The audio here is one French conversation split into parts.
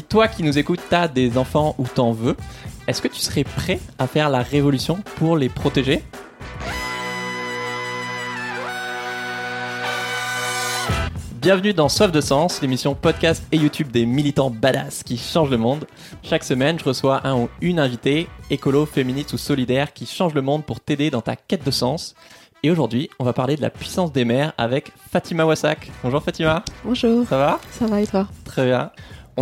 Si toi qui nous écoutes, t'as des enfants ou t'en veux, est-ce que tu serais prêt à faire la révolution pour les protéger Bienvenue dans Soif de Sens, l'émission podcast et YouTube des militants badass qui changent le monde. Chaque semaine, je reçois un ou une invitée, écolo, féministe ou solidaire, qui change le monde pour t'aider dans ta quête de sens. Et aujourd'hui, on va parler de la puissance des mères avec Fatima Wassak. Bonjour Fatima. Bonjour. Ça va? Ça va et toi? Très bien.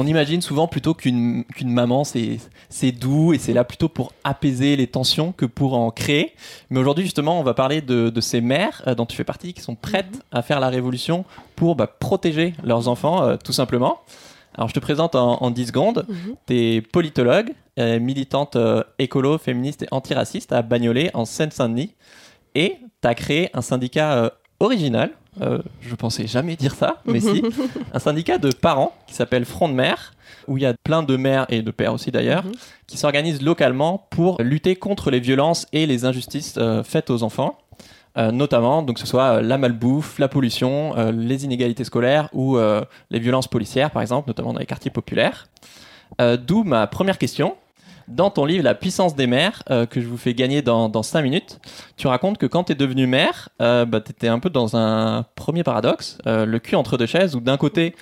On imagine souvent plutôt qu'une qu'une maman, c'est doux et c'est là plutôt pour apaiser les tensions que pour en créer. Mais aujourd'hui, justement, on va parler de, de ces mères euh, dont tu fais partie qui sont prêtes à faire la révolution pour bah, protéger leurs enfants, euh, tout simplement. Alors, je te présente en, en 10 secondes. Mhm. Tu es politologue, euh, militante écolo, féministe et antiraciste à Bagnolet, en Seine-Saint-Denis. Et tu as créé un syndicat original. Euh, je pensais jamais dire ça, mais si. Un syndicat de parents qui s'appelle Front de Mère, où il y a plein de mères et de pères aussi d'ailleurs, Mhm. qui s'organisent localement pour lutter contre les violences et les injustices euh, faites aux enfants. Euh, notamment, donc que ce soit la malbouffe, la pollution, les inégalités scolaires ou les violences policières, par exemple, notamment dans les quartiers populaires. D'où ma première question. Dans ton livre La puissance des mères, euh, que je vous fais gagner dans, dans 5 minutes, tu racontes que quand tu es devenue mère, euh, bah, tu étais un peu dans un premier paradoxe, euh, le cul entre deux chaises, où d'un côté,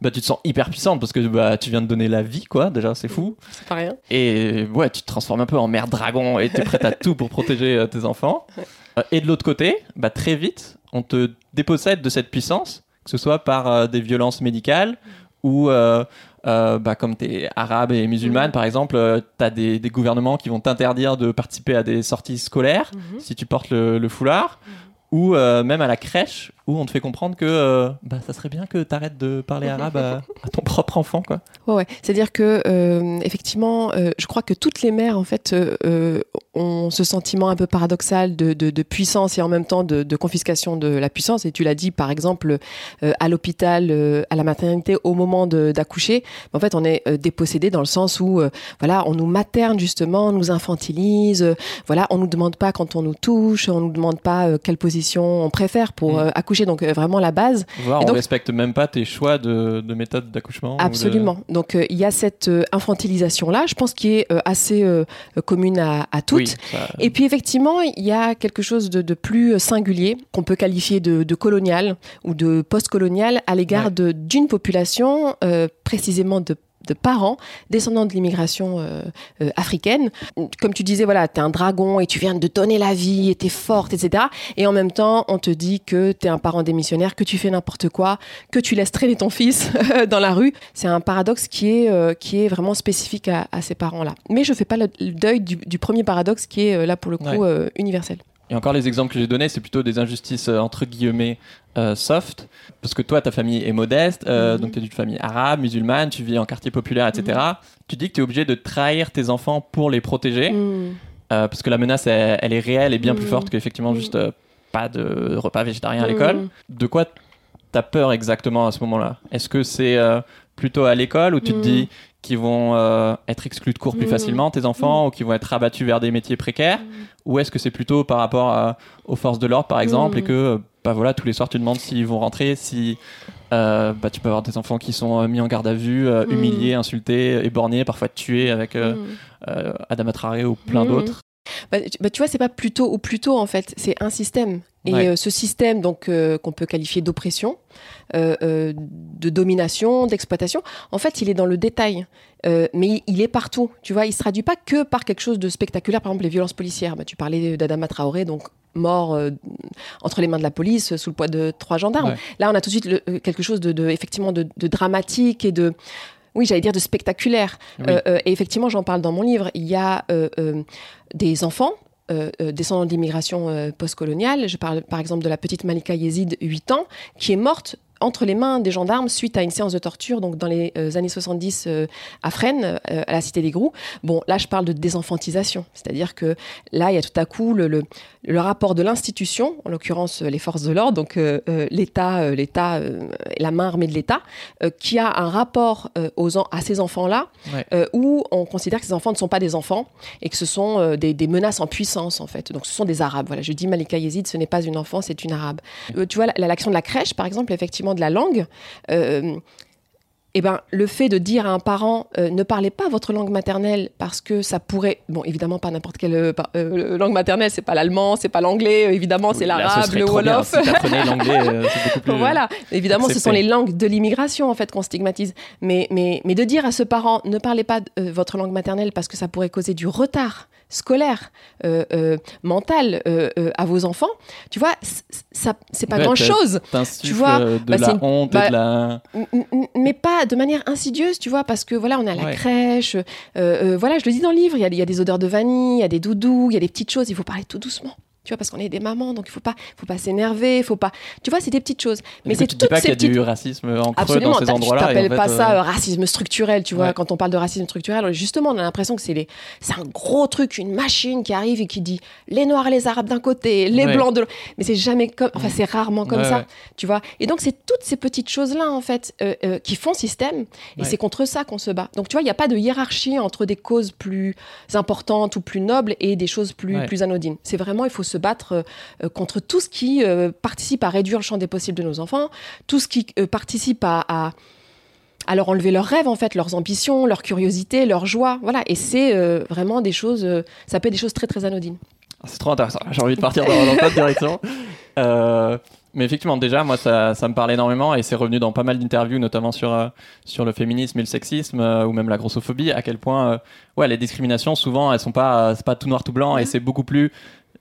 bah, tu te sens hyper puissante parce que bah, tu viens de donner la vie, quoi, déjà, c'est fou. C'est pas rien. Et ouais, tu te transformes un peu en mère dragon et tu es prête à tout pour protéger euh, tes enfants. Et de l'autre côté, bah, très vite, on te dépossède de cette puissance, que ce soit par des violences médicales ou, euh, euh, bah, comme tu es arabe et musulmane, Mhm. par exemple, tu as des, des gouvernements qui vont t'interdire de participer à des sorties scolaires Mhm. si tu portes le, le foulard. Ou euh, même à la crèche, où on te fait comprendre que euh, bah, ça serait bien que tu arrêtes de parler arabe à, à ton propre enfant. Quoi. Ouais, ouais. C'est-à-dire que euh, effectivement, euh, je crois que toutes les mères en fait euh, ont ce sentiment un peu paradoxal de, de, de puissance et en même temps de, de confiscation de la puissance. Et tu l'as dit par exemple à l'hôpital, à la maternité, au moment d'accoucher, en fait on est dépossédé dans le sens où voilà, on nous materne justement, on nous infantilise, voilà, on nous demande pas quand on nous touche, on nous demande pas quelle position on préfère pour Mm. Accoucher. Donc euh, vraiment la base. Voir, on donc- respecte même pas tes choix de, de méthode d'accouchement. de- Absolument. Donc euh, il y a cette euh, infantilisation-là, je pense, qui est assez commune à, à toutes. Oui, ça- Et puis effectivement, il y a quelque chose de, de plus singulier qu'on peut qualifier de, de colonial ou de post-colonial à l'égard Ouais. d'une population, euh, précisément de de parents descendants de l'immigration euh, euh, africaine. Comme tu disais, voilà, t'es un dragon et tu viens de donner la vie et t'es forte, etc. Et en même temps, on te dit que t'es un parent démissionnaire, que tu fais n'importe quoi, que tu laisses traîner ton fils dans la rue. C'est un paradoxe qui est, euh, qui est vraiment spécifique à, à ces parents-là. Mais je fais pas le, le deuil du, du premier paradoxe qui est là pour le coup Ouais. universel. Et encore les exemples que j'ai donnés, c'est plutôt des injustices euh, entre guillemets euh, soft, parce que toi, ta famille est modeste, euh, Mhm. donc tu es d'une famille arabe, musulmane, tu vis en quartier populaire, etc. Tu dis que tu es obligé de trahir tes enfants pour les protéger, Mm. euh, parce que la menace, elle, elle est réelle et bien plus Mhm. forte qu'effectivement Mhm. juste pas de repas végétarien à l'école. De quoi t'as peur exactement à ce moment-là? Est-ce que c'est plutôt à l'école où tu te Mhm. dis qu'ils vont euh, être exclus de cours plus Mhm. facilement, tes enfants, ou qu'ils vont être rabattus vers des métiers précaires Ou est-ce que c'est plutôt par rapport à- aux forces de l'ordre, par exemple, et que bah voilà, tous les soirs tu demandes s'ils vont rentrer, si euh, bah, tu peux avoir des enfants qui sont euh, mis en garde à vue, euh, humiliés, insultés, éborgnés, parfois tués avec Adama Traoré ou plein d'autres. Bah, tu, bah, tu vois, c'est pas plutôt ou plutôt en fait, c'est un système. Et Ouais. euh, ce système, donc euh, qu'on peut qualifier d'oppression, euh, de domination, d'exploitation, en fait, il est dans le détail. Mais il, est partout. Tu vois, il se traduit pas que par quelque chose de spectaculaire. Par exemple, les violences policières. Bah, tu parlais d'Adama Traoré, donc mort entre les mains de la police sous le poids de trois gendarmes. Ouais. Là, on a tout de suite le- quelque chose de, de- effectivement de, de dramatique et de oui, j'allais dire de spectaculaire. Oui. Euh, euh, et effectivement, j'en parle dans mon livre. Il y a euh, des enfants. descendants d'immigration euh, postcoloniale. Je parle par exemple de la petite Malika Yezid, 8 ans, qui est morte entre les mains des gendarmes suite à une séance de torture, donc dans les euh, années 70 euh, à Fresnes, euh, à la Cité des Grous. Bon, là, je parle de désenfantisation, c'est-à-dire que là, il y a tout à coup le, le, le rapport de l'institution, en l'occurrence les forces de l'ordre, donc l'État, l'État, la main armée de l'État, qui a un rapport aux à ces enfants-là, Ouais. où on considère que ces enfants ne sont pas des enfants et que ce sont des, des menaces en puissance, en fait. Donc, ce sont des Arabes. Voilà, je dis Malika Yezid, ce n'est pas une enfant, c'est une Arabe. Tu vois, la- l'action de la crèche, par exemple, effectivement, de la langue. euh, eh ben, le fait de dire à un parent euh, ne parlez pas votre langue maternelle parce que ça pourrait, bon, évidemment pas n'importe quelle euh, euh, langue maternelle, c'est pas l'allemand, c'est pas l'anglais, évidemment c'est Oui, l'arabe, le bien. wolof. Si l'anglais, c'est beaucoup plus. Voilà, évidemment, ce sont les langues de l'immigration en fait qu'on stigmatise. Mais, mais, mais de dire à ce parent ne parlez pas votre langue maternelle parce que ça pourrait causer du retard scolaire, euh, euh, mental euh, euh, à vos enfants, tu vois, ça c'est pas Ouais, grand chose. Tu vois, de bah, c'est la une- honte bah, et de la. Mais pas de manière insidieuse, tu vois, parce que voilà, on est à la Ouais. crèche, voilà, je le dis dans le livre, il y, y a des odeurs de vanille, il y a des doudous, il y a des petites choses, il faut parler tout doucement. Tu vois, parce qu'on est des mamans, donc il faut pas, faut pas s'énerver, il faut pas. Tu vois, c'est des petites choses. Mais c'est tu dis toutes pas qu'il y ces a petites du racisme en creux Absolument, dans ces endroits-là. en t'appelles fait, pas euh, ça euh, racisme structurel, tu vois, Ouais. quand on parle de racisme structurel, justement, on a l'impression que c'est les... c'est un gros truc, une machine qui arrive et qui dit les noirs et les arabes d'un côté, les Ouais. blancs de l'autre. Mais c'est jamais comme, enfin, c'est rarement comme Ouais, ça, tu vois. Et donc, c'est toutes ces petites choses-là, en fait, euh, euh, qui font système, et c'est contre ça qu'on se bat. Donc, tu vois, il n'y a pas de hiérarchie entre des causes plus importantes ou plus nobles et des choses plus, plus anodines. C'est vraiment, il faut se battre euh, contre tout ce qui euh, participe à réduire le champ des possibles de nos enfants, tout ce qui euh, participe à, à, à leur enlever leurs rêves, en fait, leurs ambitions, leur curiosité, leur joie. Voilà. Et c'est euh, vraiment des choses, euh, ça peut être des choses très, très anodines. C'est trop intéressant. J'ai envie de partir dans, dans directions. Euh, mais effectivement, déjà, moi, ça, ça me parle énormément et c'est revenu dans pas mal d'interviews, notamment sur, sur le féminisme et le sexisme ou même la grossophobie, à quel point ouais, les discriminations, souvent, elles sont pas, c'est pas tout noir, tout blanc et c'est beaucoup plus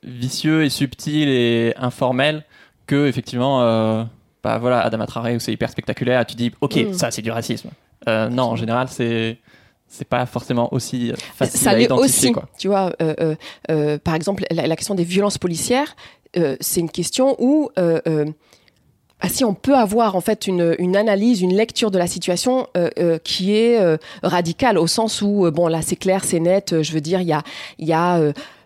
vicieux et subtil et informel que, effectivement, euh, bah voilà, Adama Traoré où c'est hyper spectaculaire. Tu dis, ok, Mm. ça, c'est du racisme. Euh, non, en général, c'est. C'est pas forcément aussi facile ça à identifier. aussi. Quoi. Tu vois, euh, euh, euh, par exemple, la, la question des violences policières, euh, c'est une question où. euh, euh, ah, si on peut avoir en fait une, une analyse, une lecture de la situation euh, euh, qui est euh, radicale au sens où euh, bon là c'est clair, c'est net. euh, je veux dire, il y a, il y a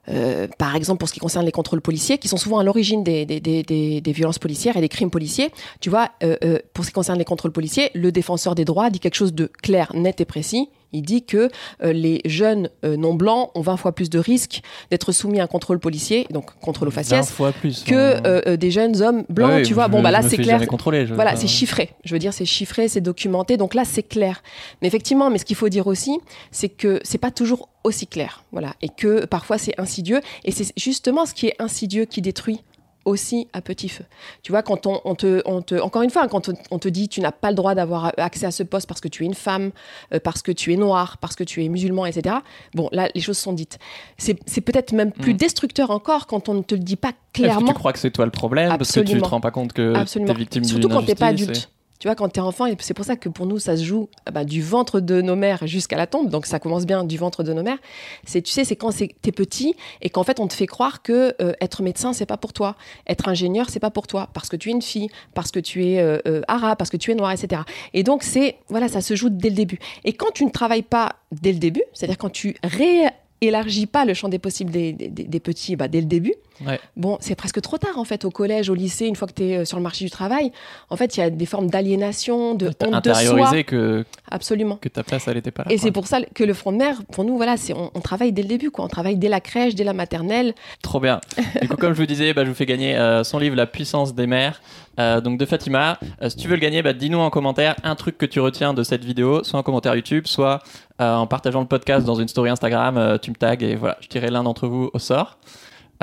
euh, par exemple pour ce qui concerne les contrôles policiers, qui sont souvent à l'origine des, des, des, des, des violences policières et des crimes policiers. Tu vois, euh, euh, pour ce qui concerne les contrôles policiers, le défenseur des droits dit quelque chose de clair, net et précis. Il dit que euh, les jeunes euh, non blancs ont 20 fois plus de risques d'être soumis à un contrôle policier, donc contrôle aux 20 faciès, fois plus. que hein. euh, euh, des jeunes hommes blancs. Ouais, tu vois, je bon me- bah là c'est clair. contrôler, Voilà, c'est chiffré. Je veux dire, c'est chiffré, c'est documenté. Donc là, c'est clair. Mais effectivement, mais ce qu'il faut dire aussi, c'est que c'est pas toujours aussi clair. Voilà, et que parfois c'est insidieux. Et c'est justement ce qui est insidieux qui détruit aussi à petit feu. Tu vois, quand on, on te, on te, encore une fois, quand on, on te dit tu n'as pas le droit d'avoir accès à ce poste parce que tu es une femme, euh, parce que tu es noir, parce que tu es musulman, etc. Bon, là, les choses sont dites. C'est peut-être même plus Mm. destructeur encore quand on ne te le dit pas Est-ce que clairement. tu crois que c'est toi le problème? Parce que tu Absolument. te rends pas compte que Absolument. t'es victime d'une Surtout quand t'es pas injustice adulte. Tu vois, quand t'es enfant, et c'est pour ça que pour nous, ça se joue bah, du ventre de nos mères jusqu'à la tombe. Donc ça commence bien du ventre de nos mères. C'est, tu sais, c'est quand t'es petit et qu'en fait on te fait croire que euh, être médecin c'est pas pour toi, être ingénieur c'est pas pour toi, parce que tu es une fille, parce que tu es euh, euh, arabe, parce que tu es noire, etc. Et donc c'est, voilà, ça se joue dès le début. Et quand tu ne travailles pas dès le début, c'est-à-dire quand tu réélargis pas le champ des possibles des petits bah, dès le début, Ouais. Bon, c'est presque trop tard en fait au collège, au lycée, une fois que tu es sur le marché du travail. En fait, il y a des formes d'aliénation, de honte de soi. que, Absolument. que ta place, elle était pas là. Et c'est pour ça que le front de mer, pour nous, voilà, c'est on, on travaille dès le début, quoi. On travaille dès la crèche, dès la maternelle. Trop bien. Du coup, comme je vous disais, bah, je vous fais gagner euh, son livre La puissance des mères. euh, donc de Fatima. Euh, si tu veux le gagner, bah, dis-nous en commentaire un truc que tu retiens de cette vidéo, soit en commentaire YouTube, soit euh, en partageant le podcast dans une story Instagram. euh, tu me tags et voilà, je tirerai l'un d'entre vous au sort.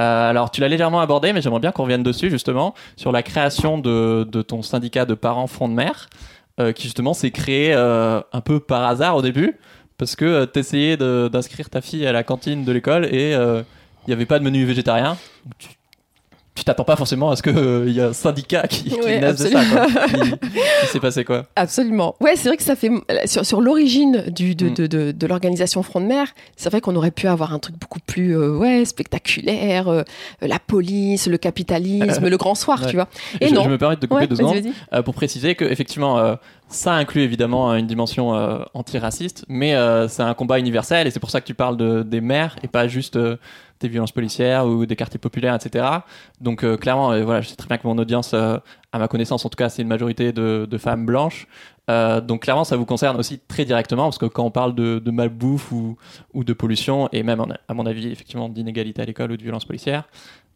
Euh, alors, tu l'as légèrement abordé, mais j'aimerais bien qu'on revienne dessus, justement, sur la création de, ton syndicat de parents front de mer, euh, qui justement s'est créé euh, un peu par hasard au début, parce que tu essayais d'inscrire ta fille à la cantine de l'école et il n'y avait pas de menu végétarien. Tu t'attends pas forcément à ce qu'il y a un syndicat qui, qui Ouais, naisse de ça. quoi. Qui- qui s'est passé quoi Absolument. Ouais, c'est vrai que ça fait sur, sur l'origine du de, Mm. de, de, de l'organisation Front de Mer. C'est vrai qu'on aurait pu avoir un truc beaucoup plus euh, ouais spectaculaire, euh, la police, le capitalisme, le grand soir, Ouais. tu vois. Et je, non. je me permets de couper Ouais, deux secondes. Euh, pour préciser que effectivement euh, ça inclut évidemment une dimension euh, antiraciste mais euh, c'est un combat universel et c'est pour ça que tu parles de, des mères et pas juste euh, des violences policières ou des quartiers populaires etc donc euh, clairement euh, voilà je sais très bien que mon audience euh, à ma connaissance en tout cas c'est une majorité de, femmes blanches. Donc clairement ça vous concerne aussi très directement parce que quand on parle de, malbouffe ou, de pollution et même à mon avis effectivement d'inégalité à l'école ou de violence policière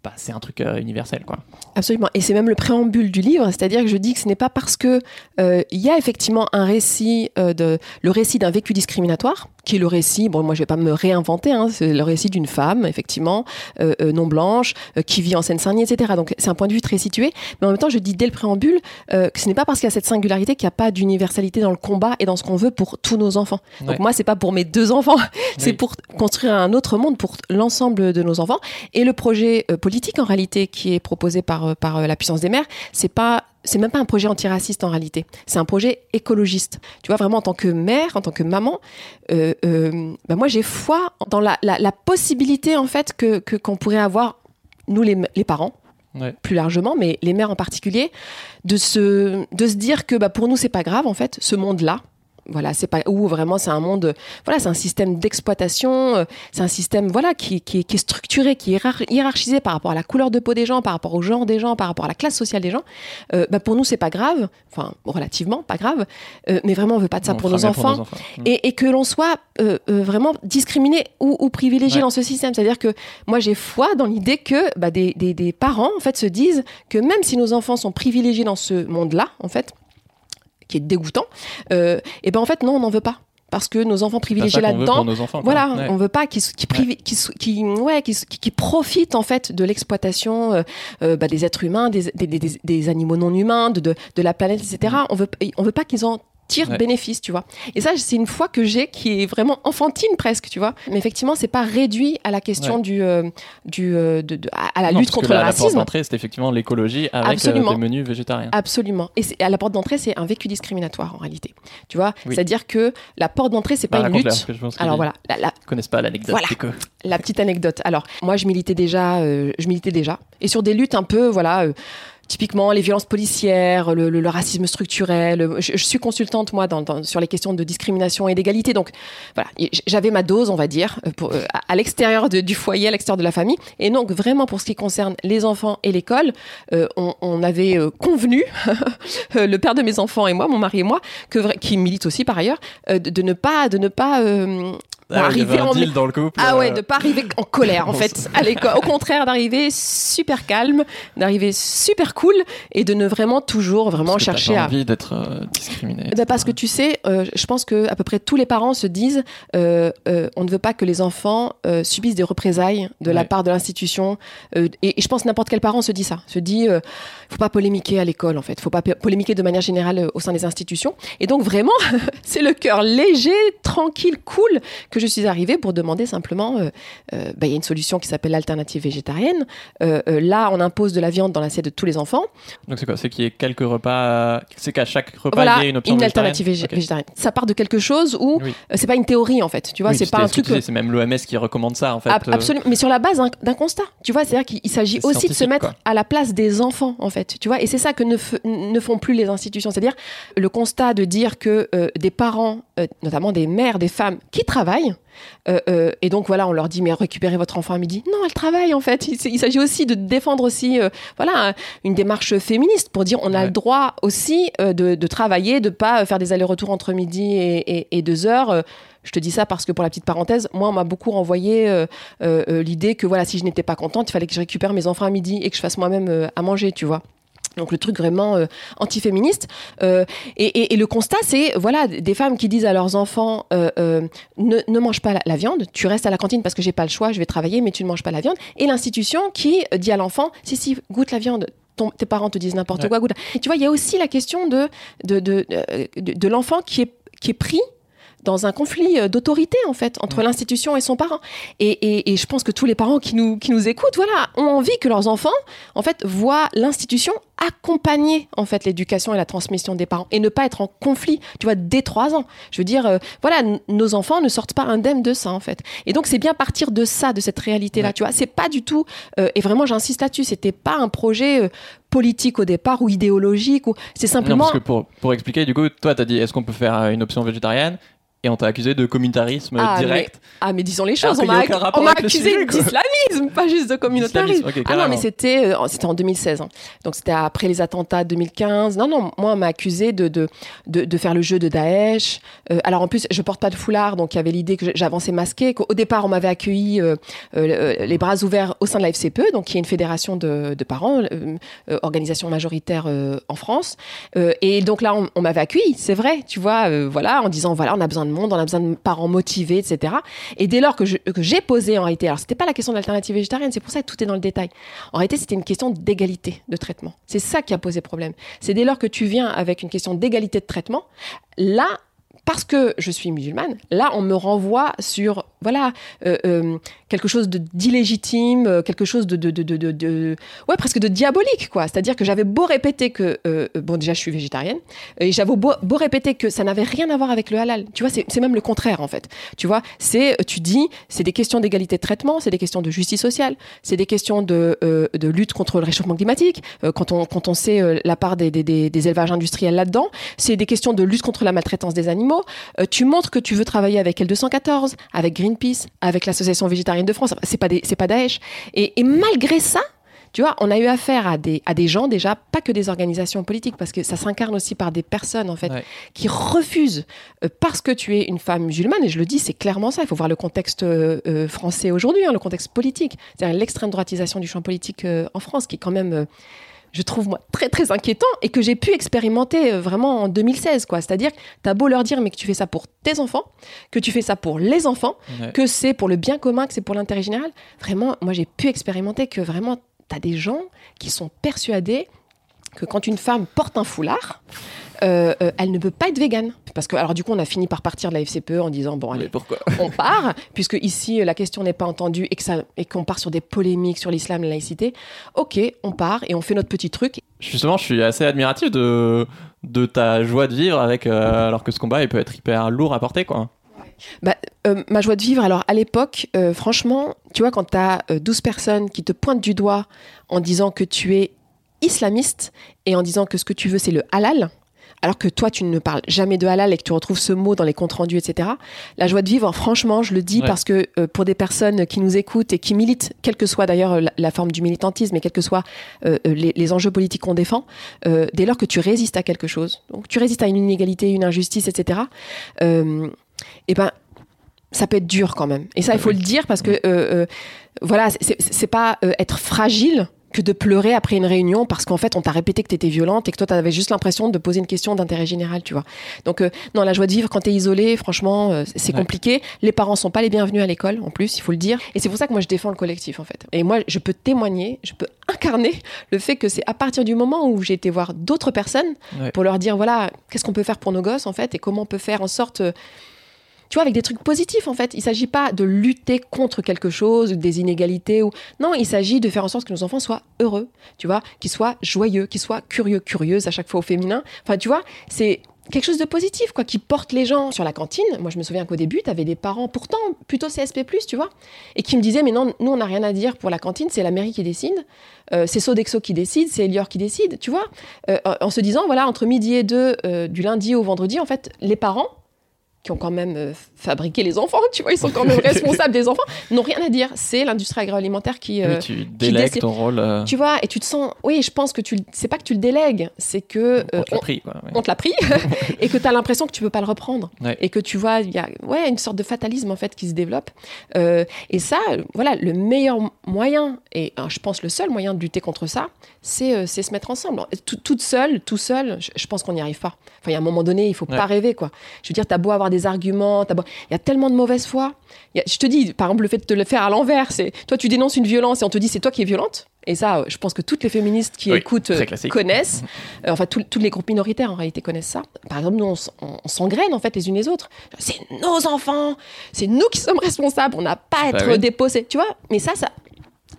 bah, c'est un truc euh, universel, quoi. Absolument. Et c'est même le préambule du livre, c'est-à-dire que je dis que ce n'est pas parce que euh, il y a effectivement un récit euh, de le récit d'un vécu discriminatoire, qui est le récit. Bon, moi, je vais pas me réinventer. Hein, c'est le récit d'une femme, effectivement, non blanche, qui vit en Seine-Saint-Denis, etc. Donc, c'est un point de vue très situé. Mais en même temps, je dis dès le préambule que ce n'est pas parce qu'il y a cette singularité qu'il n'y a pas d'universalité dans le combat et dans ce qu'on veut pour tous nos enfants. Donc, moi, c'est pas pour mes deux enfants, c'est pour construire un autre monde pour l'ensemble de nos enfants. Et le projet politique, en réalité, qui est proposé par, euh, par euh, la puissance des mères, c'est pas c'est même pas un projet antiraciste en réalité. C'est un projet écologiste. Tu vois, vraiment en tant que mère, en tant que maman, euh, bah, moi j'ai foi dans la, la, possibilité en fait que qu'on pourrait avoir nous les, les parents. plus largement, mais les mères en particulier, de se, de se dire que bah, pour nous, c'est pas grave, en fait, ce monde-là, voilà, c'est pas où vraiment c'est un monde, voilà, c'est un système d'exploitation, euh, c'est un système voilà qui, qui, qui, est structuré, qui est hiérarchisé par rapport à la couleur de peau des gens, par rapport au genre des gens, par rapport à la classe sociale des gens. Euh, bah pour nous c'est pas grave, enfin relativement pas grave, euh, mais vraiment on veut pas de ça pour, nos enfants, mm. et, et, que l'on soit vraiment discriminé ou, ou privilégié dans ce système. C'est-à-dire que moi j'ai foi dans l'idée que bah, des, des, des parents en fait se disent que même si nos enfants sont privilégiés dans ce monde-là, en fait, qui est dégoûtant, euh, et ben en fait non, on n'en veut pas. Parce que nos enfants privilégiés là-dedans, voilà, on veut pas qu'ils qui, ouais, profitent en fait de l'exploitation euh, euh, bah, des êtres humains, des, des, des, des, animaux non humains, de, de, de la planète, etc. On veut on veut pas qu'ils en tire bénéfice, tu vois. Et ça, c'est une foi que j'ai qui est vraiment enfantine presque, tu vois. Mais effectivement, c'est pas réduit à la question du, euh, du euh, de, à la lutte contre le racisme. La porte d'entrée, c'est effectivement l'écologie avec euh, des menus végétariens. Absolument. Et à la porte d'entrée, c'est un vécu discriminatoire en réalité. Tu vois, c'est-à-dire que la porte d'entrée, c'est pas bah, une lutte. Alors voilà, la, la... connaissent pas l'anecdote. Voilà, la petite anecdote. Alors moi, je militais déjà, je militais déjà, et sur des luttes un peu, voilà typiquement les violences policières, le, racisme structurel. Je, suis consultante moi dans, sur les questions de discrimination et d'égalité, donc voilà, j'avais ma dose, on va dire, euh, pour, euh, à l'extérieur du foyer, à l'extérieur de la famille. Et donc vraiment pour ce qui concerne les enfants et l'école, euh, on, avait convenu, le père de mes enfants et moi, mon mari et moi, que, qui milite aussi par ailleurs, de, ne pas de ne pas ah, arriver en dans le couple. Ah ouais, de pas arriver en colère en fait à l'école. Au contraire, d'arriver super calme, d'arriver super cool et de ne vraiment toujours vraiment parce chercher que à envie d'être euh, discriminé. Bah, parce que tu sais, euh, je pense que à peu près tous les parents se disent euh, on ne veut pas que les enfants subissent des représailles de la part de l'institution et, et, je pense n'importe quel parent se dit ça, se dit faut pas polémiquer à l'école en fait, faut pas polémiquer de manière générale au sein des institutions et donc vraiment c'est le cœur léger, tranquille, cool que je suis arrivée pour demander simplement, euh, euh, bah, il y a une solution qui s'appelle l'alternative végétarienne. Euh, là, on impose de la viande dans l'assiette de tous les enfants. Donc c'est quoi? C'est qu'il y ait quelques repas, c'est qu'à chaque repas il y ait une option une alternative végétarienne. Ça part de quelque chose où c'est pas une théorie en fait. Tu vois, c'est pas un truc. C'est même l'OMS qui recommande ça en fait. absolument, mais sur la base d'un constat. Tu vois, c'est-à-dire qu'il s'agit aussi de se mettre à la place des enfants en fait. Tu vois, et c'est ça que ne, ne, font plus les institutions. C'est-à-dire le constat de dire que des parents, notamment des mères, des femmes qui travaillent euh, euh, et donc voilà, on leur dit mais récupérez votre enfant à midi. Non, elle travaille en fait. Il, s'agit aussi de défendre aussi euh, voilà une démarche féministe pour dire on a le droit aussi de, travailler, de pas faire des allers-retours entre midi et, deux heures. Je te dis ça parce que pour la petite parenthèse, moi on m'a beaucoup renvoyé l'idée que voilà si je n'étais pas contente, il fallait que je récupère mes enfants à midi et que je fasse moi-même à manger, tu vois. Donc le truc vraiment euh, antiféministe. Euh, et, le constat, c'est voilà des femmes qui disent à leurs enfants euh, ne, ne mange pas la, viande, tu restes à la cantine parce que j'ai pas le choix, je vais travailler, mais tu ne manges pas la viande. Et l'institution qui dit à l'enfant si si goûte la viande. tes parents te disent n'importe quoi, goûte. Et tu vois, il y a aussi la question de de, de, de l'enfant qui est qui est pris dans un conflit euh, d'autorité en fait entre l'institution et son parent. Et, et, je pense que tous les parents qui nous, qui nous écoutent, voilà, ont envie que leurs enfants en fait voient l'institution accompagner en fait l'éducation et la transmission des parents et ne pas être en conflit, tu vois, dès trois ans. Je veux dire, euh, voilà, nos enfants ne sortent pas indemnes de ça en fait. Et donc c'est bien partir de ça, de cette réalité là, tu vois. C'est pas du tout, euh, et vraiment j'insiste là-dessus, c'était pas un projet politique au départ ou idéologique ou c'est simplement. Non, parce que pour, pour expliquer, du coup, toi tu as dit est-ce qu'on peut faire une option végétarienne? Et on t'a accusé de communautarisme Ah, direct. Ah, mais disons les choses, on m'a accusé d'islamisme, pas juste de communautarisme. Ah non, mais c'était euh, c'était en 2016. hein. Donc c'était après les attentats de 2015. Non, non, moi, on m'a accusé de, de, de, de faire le jeu de Daesh. Euh, alors en plus, je porte pas de foulard, donc il y avait l'idée que j'avançais masqué. Qu'au départ, on m'avait accueilli euh, les bras ouverts au sein de la FCPE, donc qui est une fédération de, de parents, organisation majoritaire en France. Et donc là, on, on m'avait accueilli, c'est vrai, tu vois, voilà, en disant voilà, on a besoin de monde, on a besoin de parents motivés, etc. Et dès lors que j'ai posé en réalité, alors c'était pas la question de l'alternative végétarienne, c'est pour ça que tout est dans le détail. En réalité, c'était une question d'égalité de traitement. C'est ça qui a posé problème. C'est dès lors que tu viens avec une question d'égalité de traitement, là, parce que je suis musulmane, là, on me renvoie sur, voilà, euh, euh, quelque chose d'illégitime, euh, quelque chose de, de, de, de, ouais, presque de diabolique, quoi. C'est-à-dire que j'avais beau répéter que, euh, euh, bon, déjà, je suis végétarienne, et j'avais beau, répéter que ça n'avait rien à voir avec le halal. Tu vois, c'est même le contraire, en fait. Tu vois, c'est, tu dis, c'est des questions d'égalité de traitement, c'est des questions de justice sociale, c'est des questions de, euh, lutte contre le réchauffement climatique, quand, on, quand on sait la part des, des, des élevages industriels là-dedans, c'est des questions de lutte contre la maltraitance des animaux. Euh, tu montres que tu veux travailler avec L214, avec Greenpeace, avec l'Association végétarienne de France. C'est pas des, c'est pas Daesh. Et, et malgré ça, tu vois, on a eu affaire à des, à des gens déjà, pas que des organisations politiques, parce que ça s'incarne aussi par des personnes, en fait, Ouais. qui refusent, euh, parce que tu es une femme musulmane, et je le dis, c'est clairement ça, il faut voir le contexte euh, euh, français aujourd'hui, hein, le contexte politique, c'est-à-dire l'extrême droitisation du champ politique euh, en France, qui est quand même... je trouve moi très très inquiétant et que j'ai pu expérimenter euh, vraiment en 2016 quoi c'est-à-dire que t'as beau leur dire mais que tu fais ça pour tes enfants que tu fais ça pour les enfants Ouais. que c'est pour le bien commun que c'est pour l'intérêt général vraiment moi j'ai pu expérimenter que vraiment t'as des gens qui sont persuadés que quand une femme porte un foulard euh, euh, elle ne peut pas être végane parce que alors du coup on a fini par partir de la FCPE en disant bon allez Mais pourquoi? on part, puisque ici la question n'est pas entendue et que ça et qu'on part sur des polémiques sur l'islam, la laïcité. Ok, on part et on fait notre petit truc. Justement, je suis assez admiratif de, de ta joie de vivre avec, euh, alors que ce combat il peut être hyper lourd à porter, quoi. Bah, euh, ma joie de vivre, alors à l'époque, euh, franchement, tu vois, quand tu as 12 personnes qui te pointent du doigt en disant que tu es islamiste et en disant que ce que tu veux c'est le halal. Alors que toi, tu ne parles jamais de halal et que tu retrouves ce mot dans les comptes rendus, etc. La joie de vivre, franchement, je le dis Ouais. parce que euh, pour des personnes qui nous écoutent et qui militent, quelle que soit d'ailleurs euh, la, la forme du militantisme et quels que soient euh, les, les enjeux politiques qu'on défend, euh, dès lors que tu résistes à quelque chose, donc tu résistes à une inégalité, une injustice, etc. Et ben, ça peut être dur quand même. Et ça, il faut le dire parce que, voilà, c'est- pas être fragile que de pleurer après une réunion parce qu'en fait, on t'a répété que t'étais violente et que toi, t'avais juste l'impression de poser une question d'intérêt général, tu vois. Donc, euh, non, la joie de vivre quand t'es isolé, franchement, euh, c'est Ouais. compliqué. Les parents sont pas les bienvenus à l'école, en plus, il faut le dire. Et c'est pour ça que moi, je défends le collectif, en fait. Et moi, je peux témoigner, je peux incarner le fait que c'est à partir du moment où j'ai été voir d'autres personnes Ouais. pour leur dire, voilà, qu'est-ce qu'on peut faire pour nos gosses, en fait, et comment on peut faire en sorte euh, tu vois, avec des trucs positifs en fait. Il s'agit pas de lutter contre quelque chose, des inégalités ou non, il s'agit de faire en sorte que nos enfants soient heureux, tu vois, qu'ils soient joyeux, qu'ils soient curieux, curieuses à chaque fois au féminin. Enfin, tu vois, c'est quelque chose de positif quoi, qui porte les gens sur la cantine. Moi, je me souviens qu'au début, tu avais des parents pourtant plutôt CSP+, tu vois, et qui me disaient mais non, nous on n'a rien à dire pour la cantine, c'est la mairie qui décide. Euh, c'est Sodexo qui décide, c'est Elior qui décide, tu vois. Euh, en se disant, voilà, entre midi et deux, euh, du lundi au vendredi, en fait, les parents, qui ont quand même euh, fabriqué les enfants, tu vois, ils sont quand même responsables des enfants, n'ont rien à dire. C'est l'industrie agroalimentaire qui. euh, oui, tu délègues ton rôle. euh, tu vois, et tu te sens. Oui, je pense que tu. C'est pas que tu le délègues, c'est que. on euh, te l'a pris, quoi. ouais. on te l'a pris et que tu as l'impression que tu peux pas le reprendre Ouais. et que tu vois il y a ouais une sorte de fatalisme en fait qui se développe Euh, et ça voilà le meilleur moyen et euh, je pense le seul moyen de lutter contre ça c'est se mettre ensemble Tout- toute seule tout seul je, je pense qu'on n'y arrive pas enfin il y a un moment donné il faut Ouais. pas rêver quoi je veux dire t'as beau avoir des arguments t'as beau- il y a tellement de mauvaise foi a- je te dis par exemple le fait de te le faire à l'envers c'est toi tu dénonces une violence et on te dit c'est toi qui es violente et ça, euh, je pense que toutes les féministes qui Oui, écoutent euh, connaissent. Euh, enfin, tous tous les groupes minoritaires en réalité connaissent ça. Par exemple, nous, on, s- on- on s'engraine en fait les unes les autres. C'est nos enfants, c'est nous qui sommes responsables. On n'a pas à Bah être oui. déposés, tu vois? Mais ça, ça,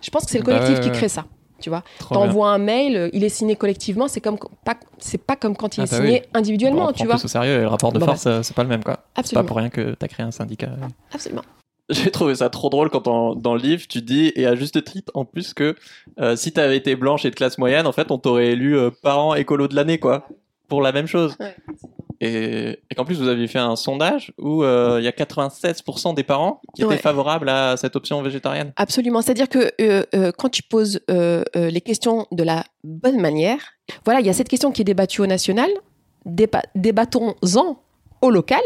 je pense que c'est le Bah collectif ouais, qui crée ça. Tu vois, t'envoies un mail, euh, il est signé collectivement, c'est comme pas, c'est pas comme quand il Ah est bah signé oui. individuellement, Bon, on tu prend vois. plus au sérieux et le rapport de Bon, force, euh, c'est pas le même, quoi. C'est pas pour rien que t'as créé un syndicat. absolument. J'ai trouvé ça trop drôle quand on- dans le livre tu dis et à juste titre en plus que euh, si t'avais été blanche et de classe moyenne en fait on t'aurait élu euh, parent écolo de l'année quoi pour la même chose. Ouais. Et, et qu'en plus vous aviez fait un sondage où euh, il y a 96% des parents qui étaient Ouais. favorables à cette option végétarienne. Absolument. C'est-à-dire que euh, euh, quand tu poses les questions de la bonne manière, voilà, il y a cette question qui est débattue au national, déba- débattons-en au local.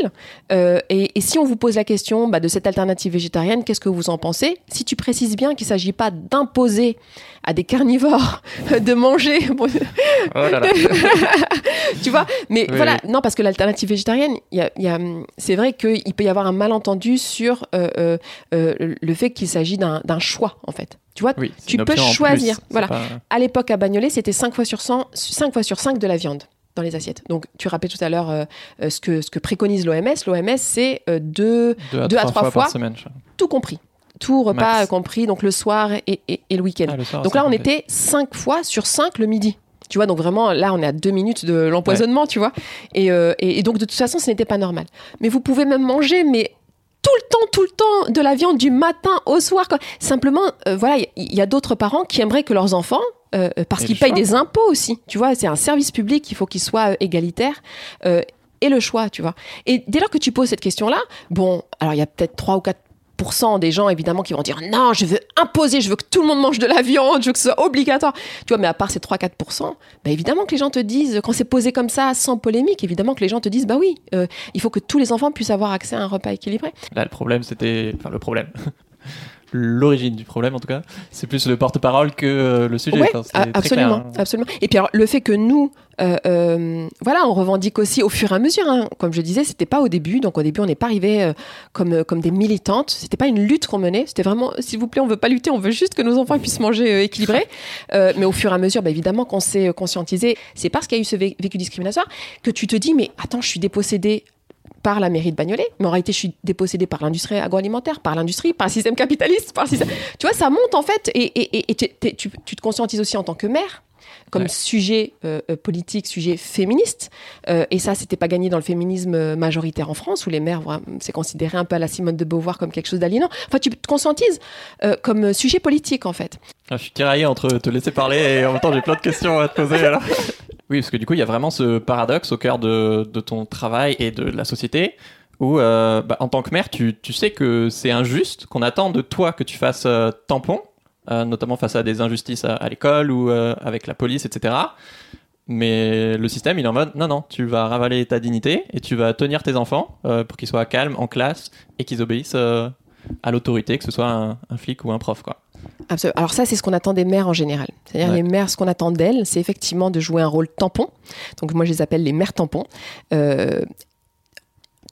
Euh, et, et si on vous pose la question bah, de cette alternative végétarienne, qu'est-ce que vous en pensez? Si tu précises bien qu'il ne s'agit pas d'imposer à des carnivores de manger, bon, Oh là là. tu vois mais Oui, voilà non parce que l'alternative végétarienne y a, y a, c'est vrai qu'il peut y avoir un malentendu sur euh, euh, le fait qu'il s'agit d'un d'un choix en fait tu vois Oui, Tu peux plus, choisir, voilà. pas- à l'époque à Bagnolet c'était 5 fois sur 100 5 fois sur 5 de la viande dans les assiettes donc tu rappelais tout à l'heure euh, euh, ce que ce que préconise l'OMS l'OMS c'est euh, deux Deux à deux à trois, trois fois, fois. par semaine. tout compris tout repas Max. compris donc le soir et, et- et le week-end Ah, donc là, on était 5 fois sur 5 le midi. Tu vois, donc vraiment, là, on est à deux minutes de l'empoisonnement, tu vois. Et, euh, et, donc, de toute façon, ce n'était pas normal. Mais vous pouvez même manger, mais tout le temps, tout le temps, de la viande du matin au soir. quoi. Simplement, euh, voilà, il y, il y a d'autres parents qui aimeraient que leurs enfants, euh, euh, parce qu'ils payent des impôts aussi, tu vois, c'est un service public, il faut qu'il soit euh, égalitaire. euh, et le choix, tu vois. Et dès lors que tu poses cette question-là, bon, alors il y a peut-être 3 ou 4% des gens évidemment qui vont dire non je veux imposer je veux que tout le monde mange de la viande je veux que ce soit obligatoire tu vois mais à part ces 3-4% bah évidemment que les gens te disent quand c'est posé comme ça sans polémique évidemment que les gens te disent bah oui euh, il faut que tous les enfants puissent avoir accès à un repas équilibré Là, le problème, c'était. Enfin, le problème. L'origine du problème, en tout cas, c'est plus le porte-parole que euh, le sujet. Ouais, Enfin, absolument, clair, hein. absolument. Et puis alors, le fait que nous, euh, euh, voilà, on revendique aussi au fur et à mesure. hein. Comme je disais, c'était pas au début. Donc au début, on n'est pas arrivé comme comme des militantes. C'était pas une lutte qu'on menait. C'était vraiment, s'il vous plaît, on veut pas lutter. On veut juste que nos enfants puissent manger équilibré. Mais au fur et à mesure, bah, évidemment, qu'on s'est conscientisé. C'est parce qu'il y a eu ce vé- vécu discriminatoire que tu te dis, mais attends, je suis dépossédée par la mairie de Bagnolet, mais en réalité, je suis dépossédée par l'industrie agroalimentaire, par l'industrie, par le système capitaliste, par le système... Tu vois, ça monte en fait, et, et- et- tu, t'es- tu- tu te conscientises aussi en tant que mère, comme Ouais. sujet euh, euh, politique, sujet féministe. Euh, et ça, c'était pas gagné dans le féminisme majoritaire en France, où les mères, vraiment, c'est considéré un peu à la Simone de Beauvoir comme quelque chose d'aliénant. Enfin, tu te conscientises euh, comme sujet politique, en fait. Ah, je suis tiraillé entre te laisser parler et en même temps j'ai plein de questions à te poser. alors. oui, parce que du coup, il y a vraiment ce paradoxe au cœur de, ton travail et de la société où, euh, bah, en tant que mère, tu, sais que c'est injuste, qu'on attend de toi que tu fasses euh, tampon, euh, notamment face à des injustices à, l'école ou avec la police, etc. Mais le système, il est en mode non, non, tu vas ravaler ta dignité et tu vas tenir tes enfants pour qu'ils soient calmes en classe et qu'ils obéissent à l'autorité, que ce soit un, un flic ou un prof, quoi. Absolument. Alors ça, c'est ce qu'on attend des mères en général. C'est-à-dire Ouais. les mères, ce qu'on attend d'elles, c'est effectivement de jouer un rôle tampon. Donc moi, je les appelle les mères tampons. Euh,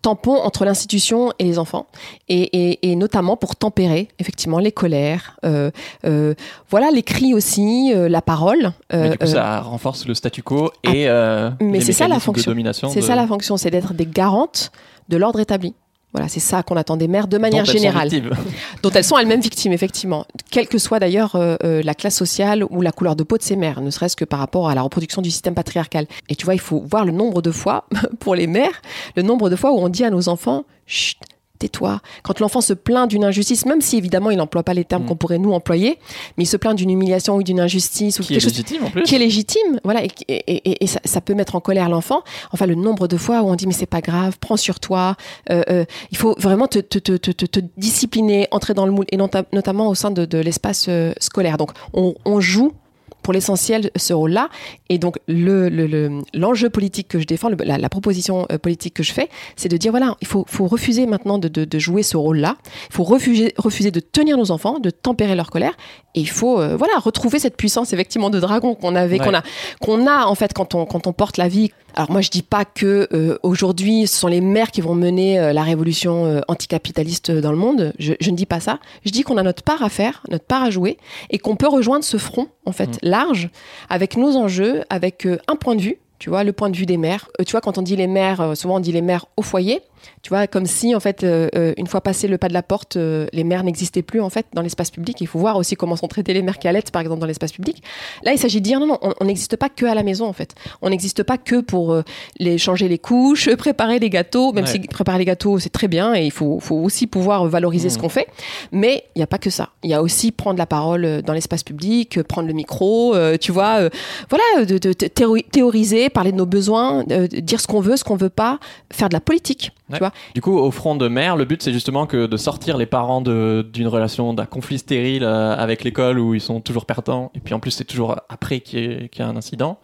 tampon entre l'institution et les enfants, et, et- et notamment pour tempérer effectivement les colères, euh, euh, voilà les cris aussi, euh, la parole. Mais du coup, ça renforce le statu quo et euh, mais c'est ça la fonction. c'est de- ça la fonction, c'est d'être des garantes de l'ordre établi. Voilà, c'est ça qu'on attend des mères de manière elles générale victimes. dont elles sont elles-mêmes victimes, effectivement, quelle que soit d'ailleurs euh, euh, la classe sociale ou la couleur de peau de ces mères, ne serait-ce que par rapport à la reproduction du système patriarcal. Et tu vois, il faut voir le nombre de fois, pour les mères, le nombre de fois où on dit à nos enfants, chut, tais-toi. Quand l'enfant se plaint d'une injustice, même si évidemment il n'emploie pas les termes Mm. qu'on pourrait nous employer, mais il se plaint d'une humiliation ou d'une injustice ou qui est quelque chose légitime en plus. qui est légitime, voilà, et, et- et- et ça, ça peut mettre en colère l'enfant. Enfin, le nombre de fois où on dit mais c'est pas grave, prends sur toi. euh, euh, il faut vraiment te, te, te, te, te- te discipliner, entrer dans le moule, et nota- notamment au sein de, de l'espace euh, scolaire. Donc, on, on joue pour l'essentiel ce rôle-là. Et donc, le, le, le- l'enjeu politique que je défends, la, la proposition euh, politique que je fais, c'est de dire voilà, il faut, faut refuser maintenant de, de, de jouer ce rôle-là. Il faut refuser, refuser de tenir nos enfants, de tempérer leur colère. Et il faut euh, voilà retrouver cette puissance effectivement de dragon qu'on avait, Ouais. qu'on a, qu'on a en fait quand on quand on porte la vie. Alors moi je dis pas que euh, aujourd'hui ce sont les mères qui vont mener euh, la révolution euh, anticapitaliste dans le monde. Je, je ne dis pas ça. Je dis qu'on a notre part à faire, notre part à jouer, et qu'on peut rejoindre ce front en fait large avec nos enjeux, avec euh, un point de vue. Tu vois, le point de vue des mères. Euh, tu vois, quand on dit les mères, euh, souvent on dit les mères au foyer. Tu vois, comme si, en fait, euh, euh, une fois passé le pas de la porte, euh, les mères n'existaient plus, en fait, dans l'espace public. Il faut voir aussi comment sont traitées les mères qui allaitent, par exemple, dans l'espace public. Là, il s'agit de dire, non, non, on n'existe pas que à la maison, en fait. On n'existe pas que pour euh, les changer les couches, préparer les gâteaux, même Ouais. si préparer les gâteaux, c'est très bien, et il faut, faut aussi pouvoir valoriser ce qu'on fait. Mais il n'y a pas que ça. Il y a aussi prendre la parole dans l'espace public, prendre le micro, tu vois, voilà, de, de- de théori- théoriser, parler de nos besoins, dire ce qu'on veut, ce qu'on veut pas, faire de la politique, Ouais. tu vois. Du coup, au front de mer, le but c'est justement que de sortir les parents d'une relation, d'un conflit stérile euh, avec l'école où ils sont toujours perdants, et puis en plus c'est toujours après qu'il y, a un incident.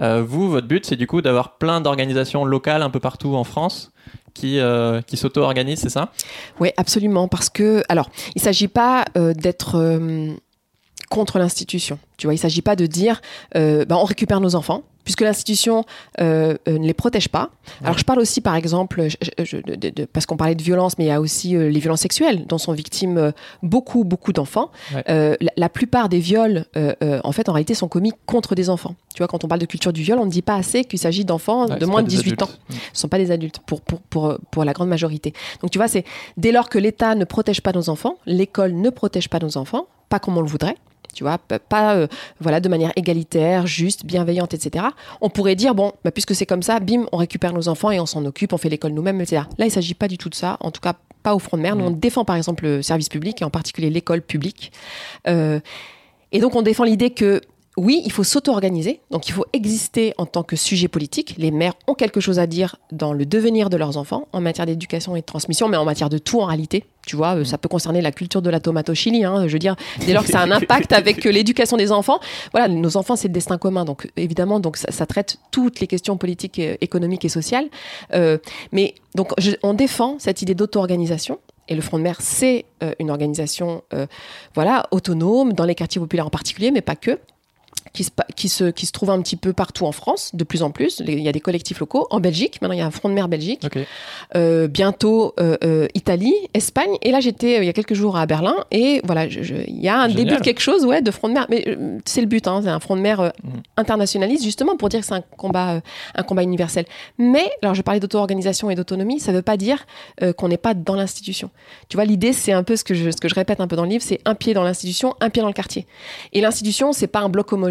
Euh, vous, votre but c'est du coup d'avoir plein d'organisations locales un peu partout en France qui, euh, qui s'auto-organisent, c'est ça? Oui, absolument. Parce que, alors, il ne s'agit pas euh, d'être euh, contre l'institution. Tu vois, il ne s'agit pas de dire, euh, ben, on récupère nos enfants, puisque l'institution euh, euh, ne les protège pas. Alors, je parle aussi, par exemple, je- je- je- de- de- de- parce qu'on parlait de violence, mais il y a aussi euh, les violences sexuelles, dont sont victimes euh, beaucoup, beaucoup d'enfants. Ouais. La, la plupart des viols, en fait, en réalité, sont commis contre des enfants. Tu vois, quand on parle de culture du viol, on ne dit pas assez qu'il s'agit d'enfants Ouais, de moins de des 18 ans ce ne sont pas des adultes pour, pour, pour, pour la grande majorité. Donc tu vois, c'est dès lors que l'État ne protège pas nos enfants, l'école ne protège pas nos enfants, pas comme on le voudrait, tu vois, pas euh, voilà de manière égalitaire, juste, bienveillante, etc. On pourrait dire bon, bah, puisque c'est comme ça, bim, on récupère nos enfants et on s'en occupe, on fait l'école nous-mêmes, etc. Là, il ne s'agit pas du tout de ça, en tout cas pas au front de mer. Nous, on défend par exemple le service public et en particulier l'école publique. Euh, et donc, on défend l'idée que oui, il faut s'auto-organiser, donc il faut exister en tant que sujet politique. Les mères ont quelque chose à dire dans le devenir de leurs enfants en matière d'éducation et de transmission, mais en matière de tout en réalité. Tu vois, euh, ça peut concerner la culture de la tomate au Chili. hein, je veux dire, dès lors que ça a un impact avec euh, l'éducation des enfants, voilà, nos enfants, c'est le destin commun. Donc, euh, évidemment, donc ça, traite toutes les questions politiques, et économiques et sociales. Euh, mais donc, on défend cette idée d'auto-organisation. Et le Front de mer, c'est euh, une organisation euh, voilà, autonome, dans les quartiers populaires en particulier, mais pas que qui se, qui, se, qui se trouve un petit peu partout en France, de plus en plus. Il y a des collectifs locaux. En Belgique, maintenant il y a un front de mer Belgique. Euh, bientôt euh, euh, Italie, Espagne. Et là j'étais il y a quelques jours à Berlin. Et voilà, il y a un Génial. début de quelque chose ouais, de front de mer. Mais c'est le but, hein, c'est un front de mer Mhm. internationaliste, justement pour dire que c'est un combat, un combat universel. Mais, alors je parlais d'auto-organisation et d'autonomie, ça ne veut pas dire qu'on n'est pas dans l'institution. Tu vois, l'idée c'est un peu ce que, je, ce que je répète un peu dans le livre, c'est un pied dans l'institution, un pied dans le quartier. Et l'institution, c'est pas un bloc homogène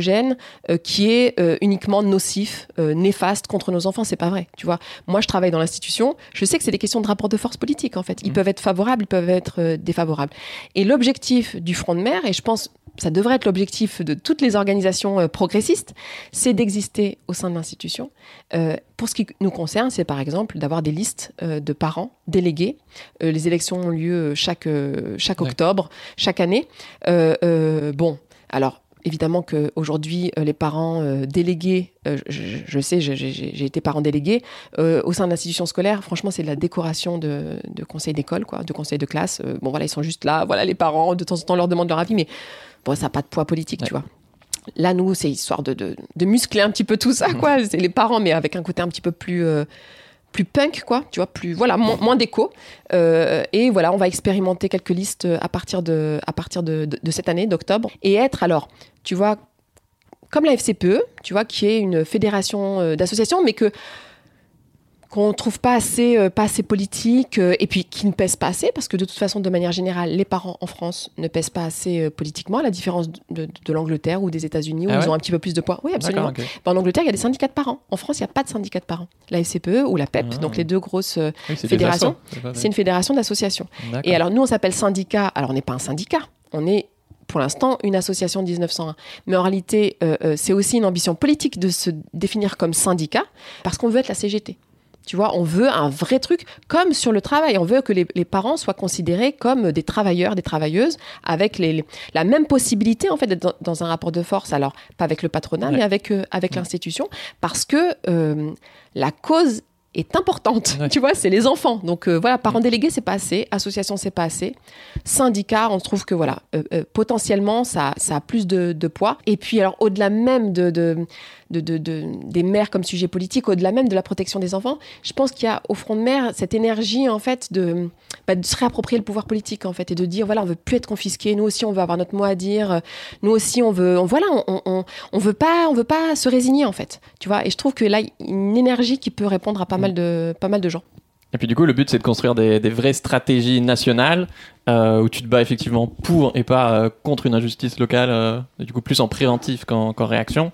euh, qui est euh, uniquement nocif, euh, néfaste contre nos enfants. C'est pas vrai. Tu vois, moi, je travaille dans l'institution. Je sais que c'est des questions de rapport de force politique. En fait, ils Mhm. peuvent être favorables, ils peuvent être défavorables. Et l'objectif du front de mer, et je pense ça devrait être l'objectif de toutes les organisations progressistes, c'est d'exister au sein de l'institution. Euh, pour ce qui nous concerne, c'est par exemple d'avoir des listes euh, de parents délégués. Euh, les élections ont lieu chaque, Ouais. octobre, chaque année. Bon, alors évidemment qu'aujourd'hui, euh, les parents euh, délégués, euh, je, sais, j'ai été parent délégué, au sein de l'institution scolaire, franchement, c'est de la décoration de, de conseil d'école, quoi, de conseil de classe. Bon, voilà, ils sont juste là, voilà, les parents, de temps en temps, on leur demande leur avis, mais bon, ça n'a pas de poids politique, Ouais. tu vois. Là, nous, c'est histoire de, de, de muscler un petit peu tout ça, quoi. C'est les parents, mais avec un côté un petit peu plus, plus punk, quoi. Tu vois, plus, voilà, moins, moins d'écho. Euh, et voilà, on va expérimenter quelques listes à partir de, à partir de cette année, d'octobre. Et être, alors, tu vois, comme la FCPE, tu vois, qui est une fédération euh, d'associations, mais que qu'on trouve pas assez, euh, pas assez politique, euh, et puis qui ne pèse pas assez, parce que de toute façon, de manière générale, les parents en France ne pèsent pas assez euh, politiquement, à la différence de, de- de l'Angleterre ou des États-Unis, où Ah ils ont un petit peu plus de poids. Oui, absolument. Ben, en Angleterre, il y a des syndicats de parents. En France, il n'y a pas de syndicats de parents. La FCPE ou la PEP, Ah. donc les deux grosses. Oui, c'est une fédération d'associations. Et alors, nous, on s'appelle syndicat. Alors, on n'est pas un syndicat. On est, pour l'instant, une association de 1901. Mais en réalité, euh, c'est aussi une ambition politique de se définir comme syndicat parce qu'on veut être la CGT. Tu vois, on veut un vrai truc, comme sur le travail. On veut que les, les parents soient considérés comme des travailleurs, des travailleuses, avec les, les- la même possibilité, en fait, d'être dans, dans un rapport de force. Alors, pas avec le patronat, Ouais. mais avec, euh, avec l'institution. Parce que euh, la cause est importante. Ouais. Tu vois, c'est les enfants. Donc euh, voilà, parents délégués, c'est pas assez. Association, c'est pas assez. Syndicat, on trouve que voilà, euh, euh, potentiellement, ça, ça a plus de, de poids. Et puis alors, au-delà même de, de, de, de- de- des mères comme sujet politique, au-delà même de la protection des enfants, je pense qu'il y a au front de mer cette énergie en fait de, bah, de se réapproprier le pouvoir politique en fait et de dire voilà, on veut plus être confisqué. Nous aussi, on veut avoir notre mot à dire. Nous aussi, on veut, on, voilà, on, on, on veut pas, on veut pas se résigner en fait. Tu vois. Et je trouve que là, il y a une énergie qui peut répondre à pas mal de, pas mal de gens. Et puis du coup, le but, c'est de construire des, des vraies stratégies nationales euh, où tu te bats effectivement pour et pas euh, contre une injustice locale, euh, et du coup plus en préventif qu'en réaction.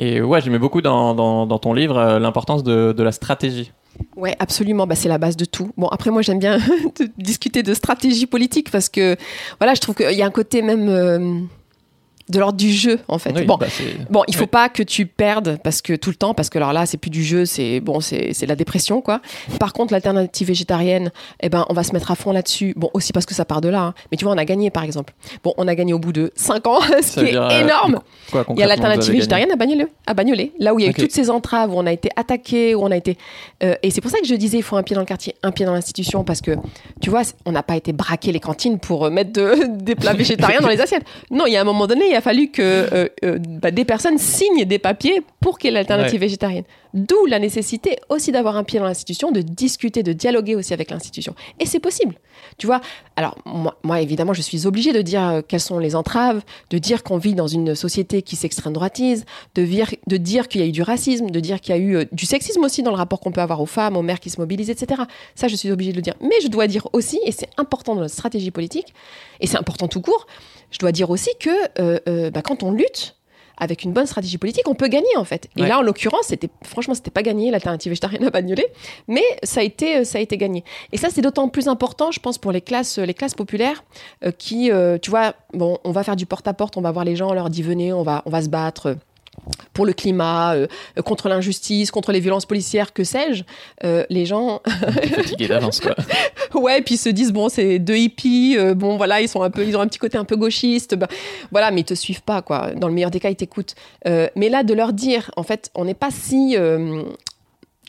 Et ouais, j'aimais beaucoup dans, dans, dans ton livre l'importance de, de la stratégie. Ouais, absolument. Bah, c'est la base de tout. Bon, après, moi, j'aime bien discuter de stratégie politique parce que, voilà, je trouve qu'il y a un côté même de l'ordre du jeu, en fait. Oui, bon, bah, Bon, il faut Oui. pas que tu perdes parce que tout le temps, parce que alors là, c'est plus du jeu, c'est bon, c'est la dépression, quoi. Par contre, l'alternative végétarienne, eh ben, on va se mettre à fond là-dessus. Bon, aussi parce que ça part de là. hein. Mais tu vois, on a gagné, par exemple. Bon, on a gagné au bout de 5 ans, ce Ça qui est euh, énorme. Quoi, Il y a l'alternative végétarienne à Bagnolet, à Bagnolet, là où il y a eu toutes ces entraves, où on a été attaqué, où on a été. euh, et c'est pour ça que je disais, il faut un pied dans le quartier, un pied dans l'institution, parce que tu vois, on n'a pas été braquer les cantines pour euh, mettre de- des plats végétariens dans les assiettes. Non, il y a un moment donné, il a fallu que euh, euh, bah, des personnes signent des papiers pour qu'il y ait l'alternative végétarienne. D'où la nécessité aussi d'avoir un pied dans l'institution, de discuter, de dialoguer aussi avec l'institution. Et c'est possible. Tu vois, alors moi, évidemment, je suis obligée de dire euh, quelles sont les entraves, de dire qu'on vit dans une société qui s'extrême droitise, de, dire qu'il y a eu du racisme, de dire qu'il y a eu euh, du sexisme aussi dans le rapport qu'on peut avoir aux femmes, aux mères qui se mobilisent, etc. Ça, je suis obligée de le dire. Mais je dois dire aussi, et c'est important dans notre stratégie politique, et c'est important tout court, je dois dire aussi que euh, bah, quand on lutte, avec une bonne stratégie politique, on peut gagner en fait. Et Ouais. là, en l'occurrence, c'était franchement, c'était pas gagné l'alternative végétarienne à Bagnolet, mais ça a été, euh, ça a été gagné. Et ça, c'est d'autant plus important, je pense, pour les classes, les classes populaires, euh, qui, euh, tu vois, bon, on va faire du porte-à-porte, on va voir les gens, on leur dit venez, on va, on va se battre. Pour le climat, euh, contre l'injustice, contre les violences policières, que sais-je, euh, les gens, fatigué d'avance quoi. ouais, puis ils se disent bon, c'est deux hippies, euh, bon voilà, ils sont un peu, ils ont un petit côté un peu gauchiste, bah, voilà, mais ils te suivent pas quoi. Dans le meilleur des cas, ils t'écoutent. Mais là, de leur dire, en fait, on n'est pas si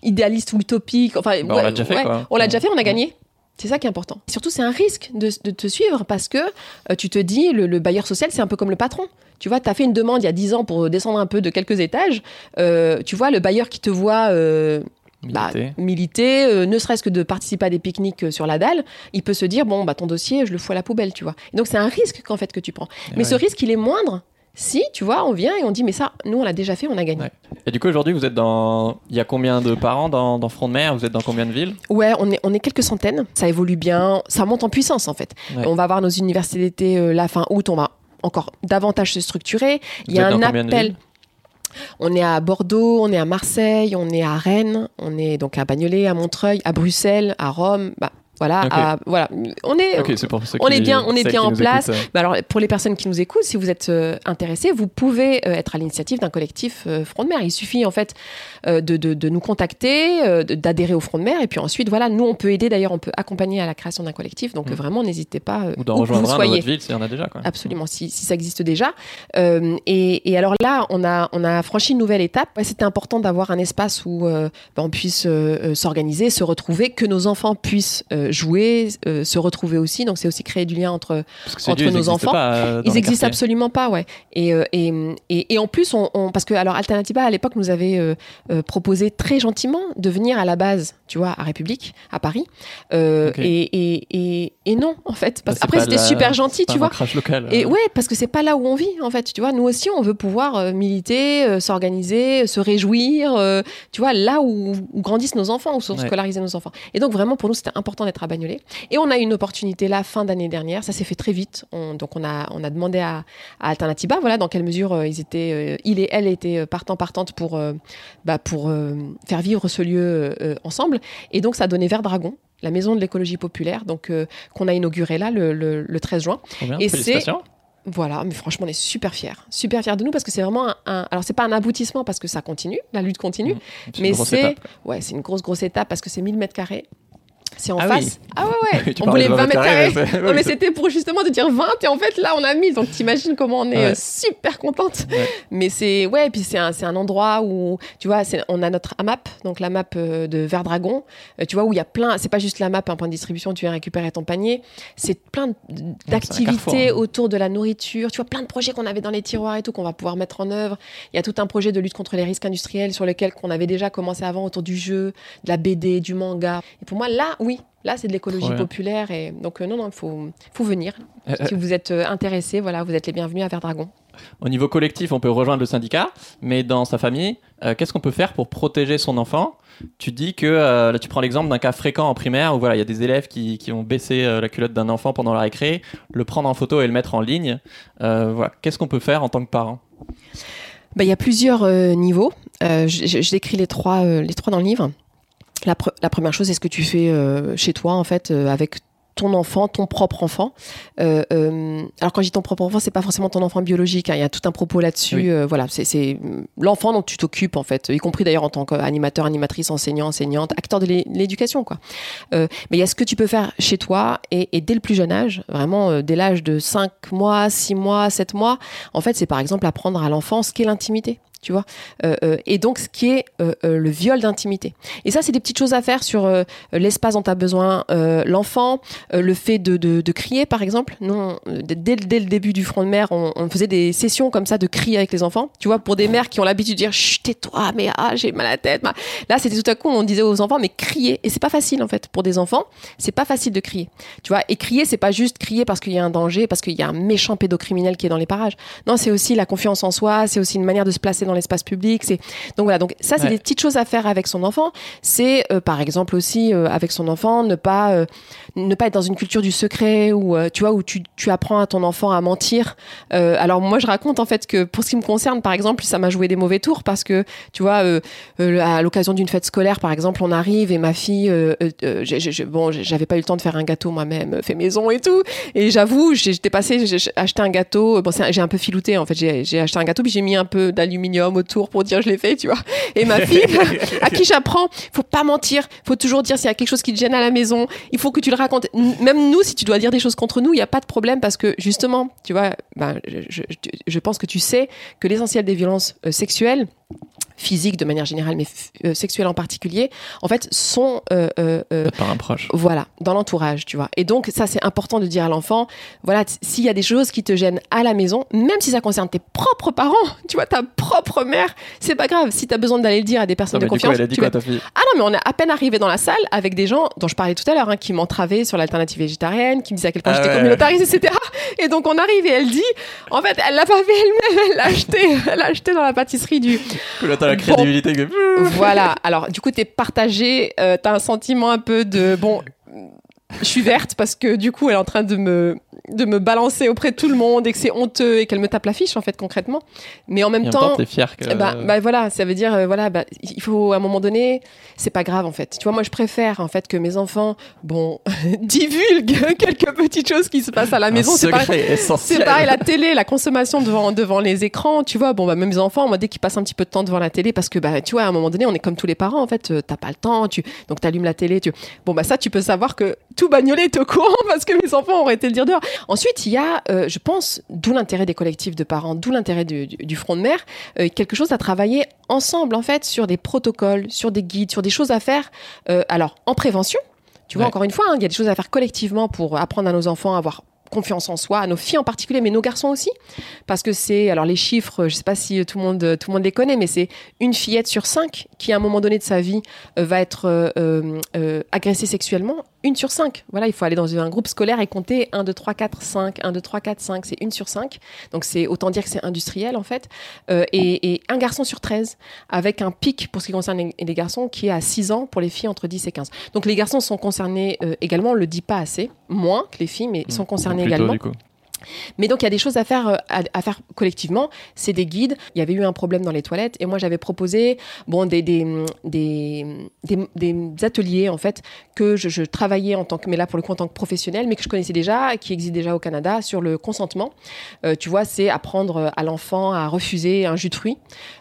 idéaliste ou utopique. Enfin, Bah, on l'a déjà fait, quoi. On l'a déjà fait, on a gagné. C'est ça qui est important. Surtout, c'est un risque de, de te suivre parce que euh, tu te dis, le, le bailleur social, c'est un peu comme le patron. Tu vois, tu as fait une demande il y a 10 ans pour descendre un peu de quelques étages. Euh, tu vois, le bailleur qui te voit euh, bah, Militer. ne serait-ce que de participer à des pique-niques sur la dalle, il peut se dire bon bah ton dossier je le fous à la poubelle, tu vois. Et donc c'est un risque qu'en fait que tu prends. Et mais ouais. ce risque il est moindre si tu vois on vient et on dit mais ça nous on l'a déjà fait, on a gagné. Ouais. Et du coup, aujourd'hui, vous êtes dans. Il y a combien de parents dans, dans Front de Mer? Vous êtes dans combien de villes? Ouais, on est on est quelques centaines, ça évolue bien, ça monte en puissance en fait. Ouais. On va avoir nos universités d'été euh, la fin août, on va encore davantage se structurer. Il y a un appel. On est à Bordeaux, on est à Marseille, on est à Rennes, on est donc à Bagnolet, à Montreuil, à Bruxelles, à Rome. Bah, voilà, à- voilà. On est, pour on est bien- on est bien en place. euh. Bah alors, pour les personnes qui nous écoutent, si vous êtes euh, intéressés, vous pouvez euh, être à l'initiative d'un collectif euh, Front de Mer. Il suffit en fait euh, de, de- de nous contacter, euh, d'adhérer au Front de Mer, et puis ensuite, voilà, nous on peut aider. D'ailleurs, on peut accompagner à la création d'un collectif. Donc Mm. euh, vraiment, n'hésitez pas. euh, Ou d'en rejoindre vous un dans soyez. votre ville s'il y en a déjà. Quoi. Absolument, si, si ça existe déjà. Euh, et, et alors là, on a, on a franchi une nouvelle étape. Ouais, C'était important d'avoir un espace où euh, ben, on puisse s'organiser, se retrouver, que nos enfants puissent euh, jouer, euh, se retrouver aussi. Donc c'est aussi créer du lien entre entre nos enfants, pas, euh, ils les existent quartiers. absolument pas, ouais. Et, euh, et, et, et en plus, on, on- parce que alors Alternativa à l'époque nous avait proposé très gentiment de venir à la base, tu vois, à République, à Paris. Euh, Ok. et, et, non, en fait. Parce, Bah, après, c'était la- super gentil, tu vois. local. Et ouais, parce que c'est pas là où on vit, en fait. Tu vois, nous aussi, on veut pouvoir militer, s'organiser, se réjouir, tu vois, là où, où grandissent nos enfants, où sont Ouais. scolarisés nos enfants. Et donc, vraiment, pour nous, c'était important d'être à Bagnolet. Et on a eu une opportunité là, fin d'année dernière. Ça s'est fait très vite. On- donc, on a, on a demandé à, à Alternativa, voilà, dans quelle mesure euh, ils étaient, euh, il et elle étaient euh, partants, partantes pour, euh, bah, pour faire vivre ce lieu ensemble. Et donc, ça a donné Vert Dragon. La maison de l'écologie populaire, donc qu'on a inauguré là le, le- le 13 juin. Bien, et c'est-. Voilà, mais franchement, on est super fiers. Super fiers de nous parce que c'est vraiment un, un- Alors, c'est pas un aboutissement parce que ça continue, la lutte continue. C'est Mais c'est. Ouais, c'est une grosse, grosse étape parce que c'est 1000 mètres carrés. C'est en Ah oui. face. Ah ouais, ouais. On voulait de 20 mètres carrés. Non, mais c'était pour justement de dire 20 et en fait là on a 1000 donc t'imagines comment on est Ouais. euh, super contente Ouais. mais c'est ouais et puis c'est un, un endroit où tu vois on a notre AMAP donc la map euh, de Vert Dragon euh, tu vois où il y a plein c'est pas juste la map un point de distribution tu viens récupérer ton panier c'est plein d'activités hein. autour de la nourriture tu vois plein de projets qu'on avait dans les tiroirs et tout qu'on va pouvoir mettre en œuvre il y a tout un projet de lutte contre les risques industriels sur lequel qu'on avait déjà commencé avant autour du jeu de la BD du manga et pour moi là oui Là, c'est de l'écologie populaire et donc euh, non, non, il faut, faut venir. Euh, Si vous êtes euh, intéressé, voilà, vous êtes les bienvenus à Vert Dragon. Au niveau collectif, on peut rejoindre le syndicat, mais dans sa famille, euh, qu'est-ce qu'on peut faire pour protéger son enfant? Tu dis que euh, là, tu prends l'exemple d'un cas fréquent en primaire où voilà, il y a des élèves qui, qui ont baissé euh, la culotte d'un enfant pendant la récré, le prendre en photo et le mettre en ligne. voilà, qu'est-ce qu'on peut faire en tant que parent? Bah, il y a plusieurs niveaux. je, décris les trois, les trois dans le livre. La, la, première chose, c'est ce que tu fais chez toi, en fait, avec ton enfant, ton propre enfant. Euh, euh, alors quand je dis ton propre enfant, c'est pas forcément ton enfant biologique. Hein. Il y a tout un propos là-dessus. Euh, voilà, c'est l'enfant dont tu t'occupes en fait, y compris d'ailleurs en tant qu'animateur, animatrice, enseignant, enseignante, acteur de l'éducation quoi. mais il y a ce que tu peux faire chez toi et, et dès le plus jeune âge, vraiment dès l'âge de 5 mois, 6 mois, 7 mois, en fait c'est par exemple apprendre à l'enfant ce qu'est l'intimité tu vois. Euh, euh, et donc, ce qui est euh, le viol d'intimité. Et ça, c'est des petites choses à faire sur l'espace dont tu as besoin l'enfant, le fait de, crier, par exemple. Non, dès, dès, le début du front de mer, on, faisait des sessions comme ça de cris avec les enfants. Tu vois, pour des mères qui ont l'habitude de dire Chut, tais-toi, mais ah, j'ai mal à la tête. Là, c'était tout à coup, on disait aux enfants, mais crier. Et c'est pas facile, en fait, pour des enfants. C'est pas facile de crier. Tu vois, et crier, c'est pas juste crier parce qu'il y a un danger, parce qu'il y a un méchant pédocriminel qui est dans les parages. Non, c'est aussi la confiance en soi, c'est aussi une manière de se placer dans l'espace public. C'est donc voilà. Donc ça, c'est des petites choses à faire avec son enfant. C'est euh, par exemple aussi euh, avec son enfant ne pas euh, ne pas être dans une culture du secret ou tu vois où tu, tu, apprends à ton enfant à mentir. alors moi, je raconte en fait que pour ce qui me concerne, par exemple, ça m'a joué des mauvais tours parce que tu vois à l'occasion d'une fête scolaire, par exemple, on arrive et ma fille, bon, j'avais pas eu le temps de faire un gâteau moi-même, fait maison et tout. Et j'avoue, j'étais passé, j'ai acheté un gâteau. Bon, j'ai un peu filouté en fait. J'ai acheté un gâteau puis j'ai mis un peu d'aluminium autour pour dire je l'ai fait, tu vois. Et ma fille, à qui j'apprends, faut pas mentir, faut toujours dire s'il y a quelque chose qui te gêne à la maison, il faut que tu le racontes. Même nous, si tu dois dire des choses contre nous, il n'y a pas de problème parce que justement, tu vois, ben, je, je, pense que tu sais que l'essentiel des violences euh, sexuelles, physique de manière générale, mais euh, sexuelle en particulier, en fait, sont euh, euh, euh par un proche. Voilà, dans l'entourage, tu vois. Et donc ça, c'est important de dire à l'enfant, voilà, s'il y a des choses qui te gênent à la maison, même si ça concerne tes propres parents, tu vois, ta propre mère, c'est pas grave. Si tu as besoin d'aller le dire à des personnes de confiance, elle a dit quoi, ta fille? Ah non, mais on est à peine arrivé dans la salle avec des gens dont je parlais tout à l'heure, hein, qui m'entravaient sur l'alternative végétarienne, qui me disaient à quel point ah j'étais communautariste, etc. Et donc on arrive et elle dit, en fait, elle l'a pas fait elle-même, elle l'a acheté, elle l'a acheté dans la pâtisserie du la crédibilité Voilà. Alors, du coup, t'es partagé. Euh, t'as un sentiment un peu de bon. Je suis verte parce que du coup, elle est en train de me de me balancer auprès de tout le monde et que c'est honteux et qu'elle me tape la fiche en fait concrètement. Mais en même et temps, t'es fier que. Bah, bah, voilà, ça veut dire euh, voilà, bah, il faut à un moment donné, c'est pas grave en fait. Tu vois, moi je préfère en fait que mes enfants, bon, divulguent quelques petites choses qui se passent à la maison. C'est pareil, c'est pareil, la télé, la consommation devant devant les écrans. Tu vois, bon bah même mes enfants, moi dès qu'ils passent un petit peu de temps devant la télé, parce que bah tu vois, à un moment donné, on est comme tous les parents en fait, euh, t'as pas le temps, tu donc t'allumes la télé, tu bon bah ça tu peux savoir que tout bagnolet est au courant parce que mes enfants auraient été le dire dehors. Ensuite il y a euh, je pense, d'où l'intérêt des collectifs de parents, d'où l'intérêt du, front de mer, euh, quelque chose à travailler ensemble, en fait, sur des protocoles, sur des guides, sur des choses à faire, euh, alors, en prévention, tu vois, encore une fois, hein, il y a des choses à faire collectivement pour apprendre à nos enfants à avoir confiance en soi, à nos filles en particulier, mais nos garçons aussi, parce que c'est, alors les chiffres, je sais pas si tout le monde, tout le monde les connaît, mais c'est une fillette sur cinq qui, à un moment donné de sa vie, va être euh, euh, agressée sexuellement. Une sur cinq. Voilà, il faut aller dans un groupe scolaire et compter 1, 2, 3, 4, 5, 1, 2, 3, 4, 5, c'est une sur cinq. Donc c'est autant dire que c'est industriel en fait. et, un garçon sur 13, avec un pic pour ce qui concerne les, garçons qui est à 6 ans pour les filles entre 10 et 15. Donc les garçons sont concernés également, on le dit pas assez, moins que les filles, mais ils sont mmh. concernés également. Mais donc il y a des choses à faire, euh, à, faire collectivement. C'est des guides. Il y avait eu un problème dans les toilettes et moi j'avais proposé bon des des, des, des, ateliers en fait que je, travaillais en tant que mais là pour le coup en tant que professionnel mais que je connaissais déjà qui existent déjà au Canada sur le consentement. Euh, tu vois c'est apprendre à l'enfant à refuser un jus de fruits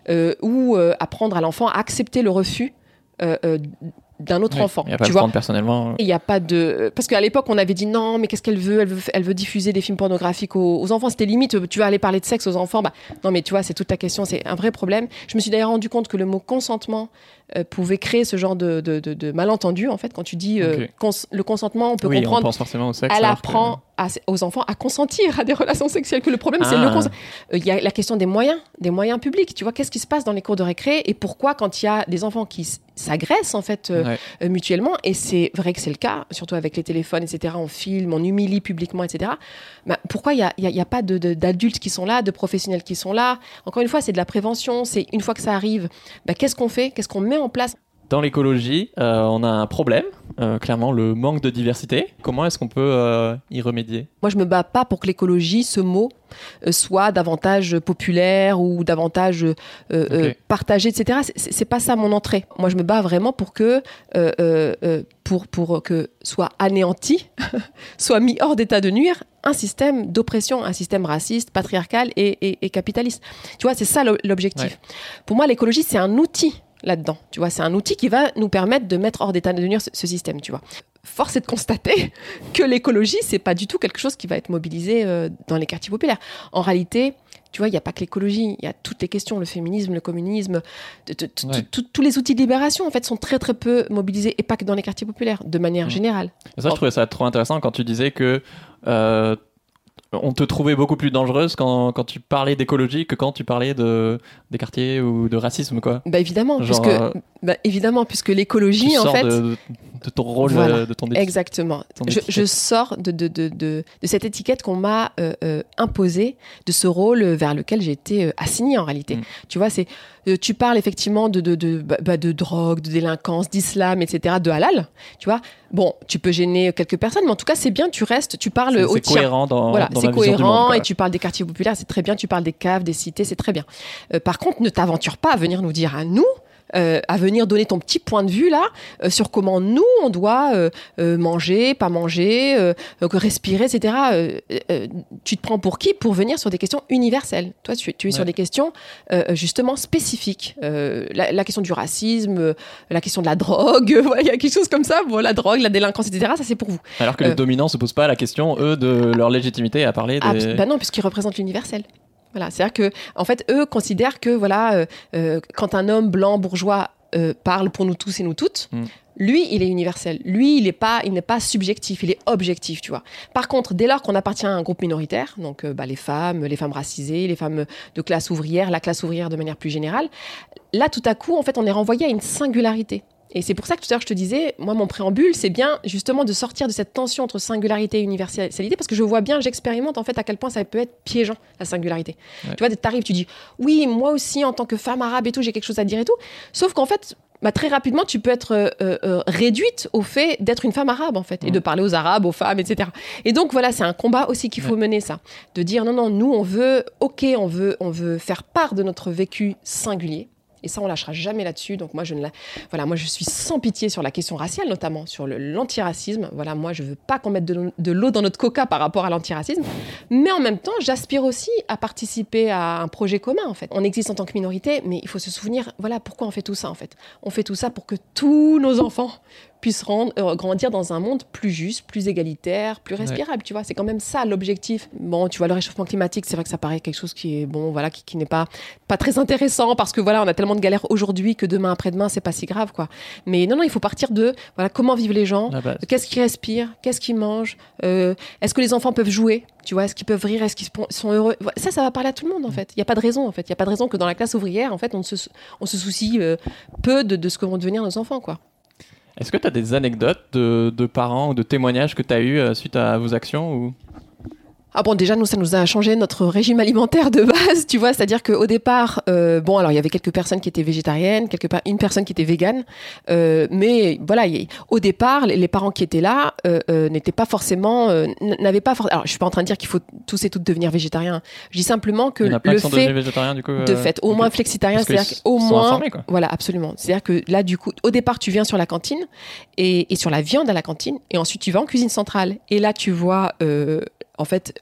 euh, ou apprendre à l'enfant à accepter le refus d'un autre enfant. Il a pas tu vois personnellement. Il n'y a pas de parce qu'à l'époque on avait dit non mais qu'est-ce qu'elle veut? Elle, veut elle veut diffuser des films pornographiques aux, enfants c'était limite tu vas aller parler de sexe aux enfants bah non mais tu vois c'est toute ta question c'est un vrai problème. Je me suis d'ailleurs rendu compte que le mot consentement euh, pouvait créer ce genre de, de, de, malentendu en fait quand tu dis euh, le consentement on peut oui, comprendre. On pense forcément au sexe. Elle apprend aux enfants à consentir à des relations sexuelles. Que le problème, c'est le Ah. consent. Euh, Il y a la question des moyens, des moyens publics. Tu vois, qu'est-ce qui se passe dans les cours de récré et pourquoi quand il y a des enfants qui s'agressent en fait euh, Ouais. euh, mutuellement et c'est vrai que c'est le cas, surtout avec les téléphones, etc. On filme, on humilie publiquement, etc. Bah, pourquoi il n'y a, pas d'adultes qui sont là, de professionnels qui sont là? Encore une fois, c'est de la prévention. C'est une fois que ça arrive, bah, qu'est-ce qu'on fait? Qu'est-ce qu'on met en place Dans l'écologie, euh, on a un problème, euh, clairement le manque de diversité. Comment est-ce qu'on peut euh, y remédier? Moi, je me bats pas pour que l'écologie, ce mot, euh, soit davantage populaire ou davantage euh, euh, partagé, etc. C'est- pas ça mon entrée. Moi, je me bats vraiment pour que, euh, euh, euh, pour, pour que soit anéanti, soit mis hors d'état de nuire un système d'oppression, un système raciste, patriarcal et, et- et capitaliste. Tu vois, c'est ça l'o- l'objectif. Pour moi, l'écologie, c'est un outil là-dedans. Tu vois, c'est un outil qui va nous permettre de mettre hors d'état de nuire ce, ce système. Tu vois. Force est de constater que l'écologie, c'est pas du tout quelque chose qui va être mobilisé euh, dans les quartiers populaires. En réalité, tu vois, il n'y a pas que l'écologie, il y a toutes les questions, le féminisme, le communisme, Ouais. tous les outils de libération, en fait, sont très très peu mobilisés, et pas que dans les quartiers populaires, de manière Mm. générale. Et ça, je trouvais ça trop intéressant quand tu disais que euh, on te trouvait beaucoup plus dangereuse quand, quand tu parlais d'écologie que quand tu parlais de, des quartiers ou de racisme, quoi. Bah évidemment, Genre, puisque, euh, bah, évidemment, puisque l'écologie, en fait, de, de ton rôle, Voilà. euh, de ton éthique. Exactement. ton Je, je sors de, de, de, de, de cette étiquette qu'on m'a euh, euh, imposée, de ce rôle vers lequel j'ai été euh, assignée en réalité. Mm. Tu vois, c'est euh, tu parles effectivement de, de, de, bah, bah, de drogue, de délinquance, d'islam, etc., de halal. Tu vois, bon, tu peux gêner quelques personnes, mais en tout cas, c'est bien, tu restes, tu parles C'est- au C'est tien. cohérent dans, Voilà, dans c'est monde, cohérent quoi. et tu parles des quartiers populaires, c'est très bien. Tu parles des caves, des cités, c'est très bien. Euh, par contre, ne t'aventure pas à venir nous dire à nous. Euh, à venir donner ton petit point de vue là euh, sur comment nous on doit euh, manger, pas manger, respirer, etc. Tu te prends pour qui pour venir sur des questions universelles? Toi, tu, tu es sur des questions justement spécifiques. La, la question du racisme, la question de la drogue, il y a quelque chose comme ça. Bon, la drogue, la délinquance, etc. Ça c'est pour vous. Alors que les dominants se posent pas la question, eux, de leur légitimité à parler Ah, des... bah non, puisqu'ils représentent l'universel. Voilà, c'est-à-dire que, en fait, eux considèrent que, voilà, euh, euh, quand un homme blanc bourgeois euh, parle pour nous tous et nous toutes, Mm. lui, il est universel. Lui, il n'est pas, il n'est pas subjectif, il est objectif, tu vois. Par contre, dès lors qu'on appartient à un groupe minoritaire, donc euh, bah, les femmes, les femmes racisées, les femmes de classe ouvrière, la classe ouvrière de manière plus générale, là, tout à coup, en fait, on est renvoyé à une singularité. Et c'est pour ça que tout à l'heure je te disais, moi mon préambule, c'est bien justement de sortir de cette tension entre singularité et universalité, parce que je vois bien, j'expérimente en fait à quel point ça peut être piégeant la singularité. Ouais. Tu vois, t'arrives, tu dis, oui, moi aussi en tant que femme arabe et tout, j'ai quelque chose à dire et tout. Sauf qu'en fait, bah, très rapidement, tu peux être euh, euh, réduite au fait d'être une femme arabe en fait, et de parler aux arabes, aux femmes, etc. Et donc voilà, c'est un combat aussi qu'il faut mener ça, de dire non, non, nous on veut, ok, on veut, on veut faire part de notre vécu singulier. Et ça, on lâchera jamais là-dessus. Donc moi, je ne voilà, moi, je suis sans pitié sur la question raciale, notamment sur l'antiracisme. Voilà, moi, je veux pas qu'on mette de de l'eau dans notre coca par rapport à l'antiracisme. Mais en même temps, j'aspire aussi à participer à un projet commun, en fait. On existe en tant que minorité, mais il faut se souvenir, voilà, pourquoi on fait tout ça, en fait? On fait tout ça pour que tous nos enfants puissent rendre- euh, grandir dans un monde plus juste, plus égalitaire, plus respirable, tu vois. C'est quand même ça l'objectif. Bon, tu vois, le réchauffement climatique, c'est vrai que ça paraît quelque chose qui est, bon, voilà, qui, qui n'est pas, pas très intéressant parce que voilà, on a tellement de galères aujourd'hui que demain après-demain, c'est pas si grave, quoi. Mais non, non, il faut partir de, voilà, comment vivent les gens. Qu'est-ce qu'ils respirent Qu'est-ce qu'ils mangent Euh, Est-ce que les enfants peuvent jouer Tu vois, est-ce qu'ils peuvent rire Est-ce qu'ils sont heureux Ça, ça va parler à tout le monde en fait. Il n'y a pas de raison en fait. Il n'y a pas de raison que dans la classe ouvrière, en fait, on se, on se soucie euh, peu de, de ce que vont devenir nos enfants, quoi. Est-ce que tu as des anecdotes de, parents ou de témoignages que tu as eu suite à vos actions ou... Ah bon, déjà, nous, ça nous a changé notre régime alimentaire de base, tu vois. C'est-à-dire qu'au départ, euh, bon, alors il y avait quelques personnes qui étaient végétariennes, quelque part une personne qui était végane, euh, mais voilà, y- au départ, les, les parents qui étaient là euh, euh, n'étaient pas forcément, euh, n'avaient pas forcément. Alors, je suis pas en train de dire qu'il faut tous et toutes devenir végétariens. Je dis simplement que Il y en a plein le qui sont fait végétariens du coup de fait, au moins flexitarien, c'est-à-dire qu'au moins, informés, quoi. voilà, absolument. C'est-à-dire que là, du coup, au départ, tu viens sur la cantine et, et sur la viande à la cantine, et ensuite tu vas en cuisine centrale. Et là, tu vois, euh, en fait,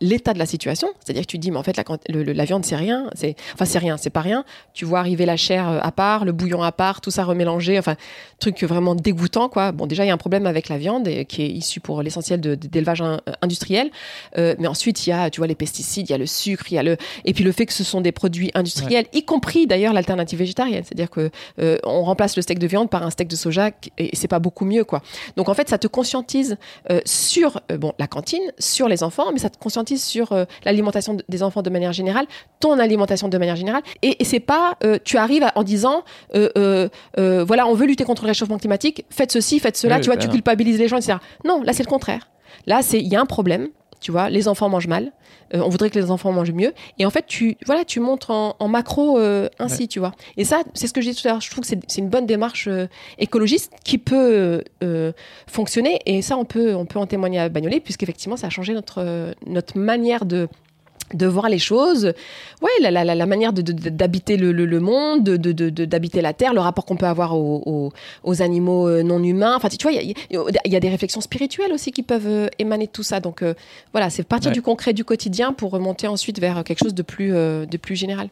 l'état de la situation. C'est-à-dire que tu te dis, mais en fait, la, le- le- la viande, c'est rien. C'est, enfin, c'est rien, c'est pas rien. Tu vois arriver la chair euh, à part, le bouillon à part, tout ça remélangé. Enfin, truc vraiment dégoûtant, quoi. Bon, déjà, il y a un problème avec la viande et- qui est issu pour l'essentiel d'élevage in- industriel. Euh, mais ensuite, il y a, tu vois, les pesticides, il y a le sucre, il y a le, et puis le fait que ce sont des produits industriels, y compris d'ailleurs l'alternative végétarienne. C'est-à-dire que euh, on remplace le steak de viande par un steak de soja et c'est pas beaucoup mieux, quoi. Donc en fait, ça te conscientise euh, sur euh, bon la cantine, sur les enfants, mais ça te conscientise sur euh, l'alimentation de- des enfants de manière générale, ton alimentation de manière générale. Et, et c'est pas euh, tu arrives à- en disant euh, voilà on veut lutter contre le réchauffement climatique, faites ceci, faites cela, Oui, tu vois, tu culpabilises les gens, etc. Non, là c'est le contraire. Là c'est il y a un problème. Tu vois, les enfants mangent mal. euh, on voudrait que les enfants mangent mieux. Et en fait, tu voilà, tu montres en, en macro euh, ainsi, tu vois. Et ça, c'est ce que j'ai dit tout à l'heure. Je trouve que c'est c'est une bonne démarche euh, écologiste qui peut fonctionner. Et ça, on peut, on peut en témoigner à Bagnolet, puisqu'effectivement, ça a changé notre, notre manière de de voir les choses, ouais, la, la, la, la manière de- de- de- d'habiter le, le, le monde, de- de- d'habiter la terre, le rapport qu'on peut avoir aux, aux, aux animaux euh, non humains. Enfin, tu vois, il y y, a- des réflexions spirituelles aussi qui peuvent euh, émaner de tout ça. Donc euh, voilà, c'est partir Ouais. du concret du quotidien pour remonter ensuite vers quelque chose de plus, euh, de plus général.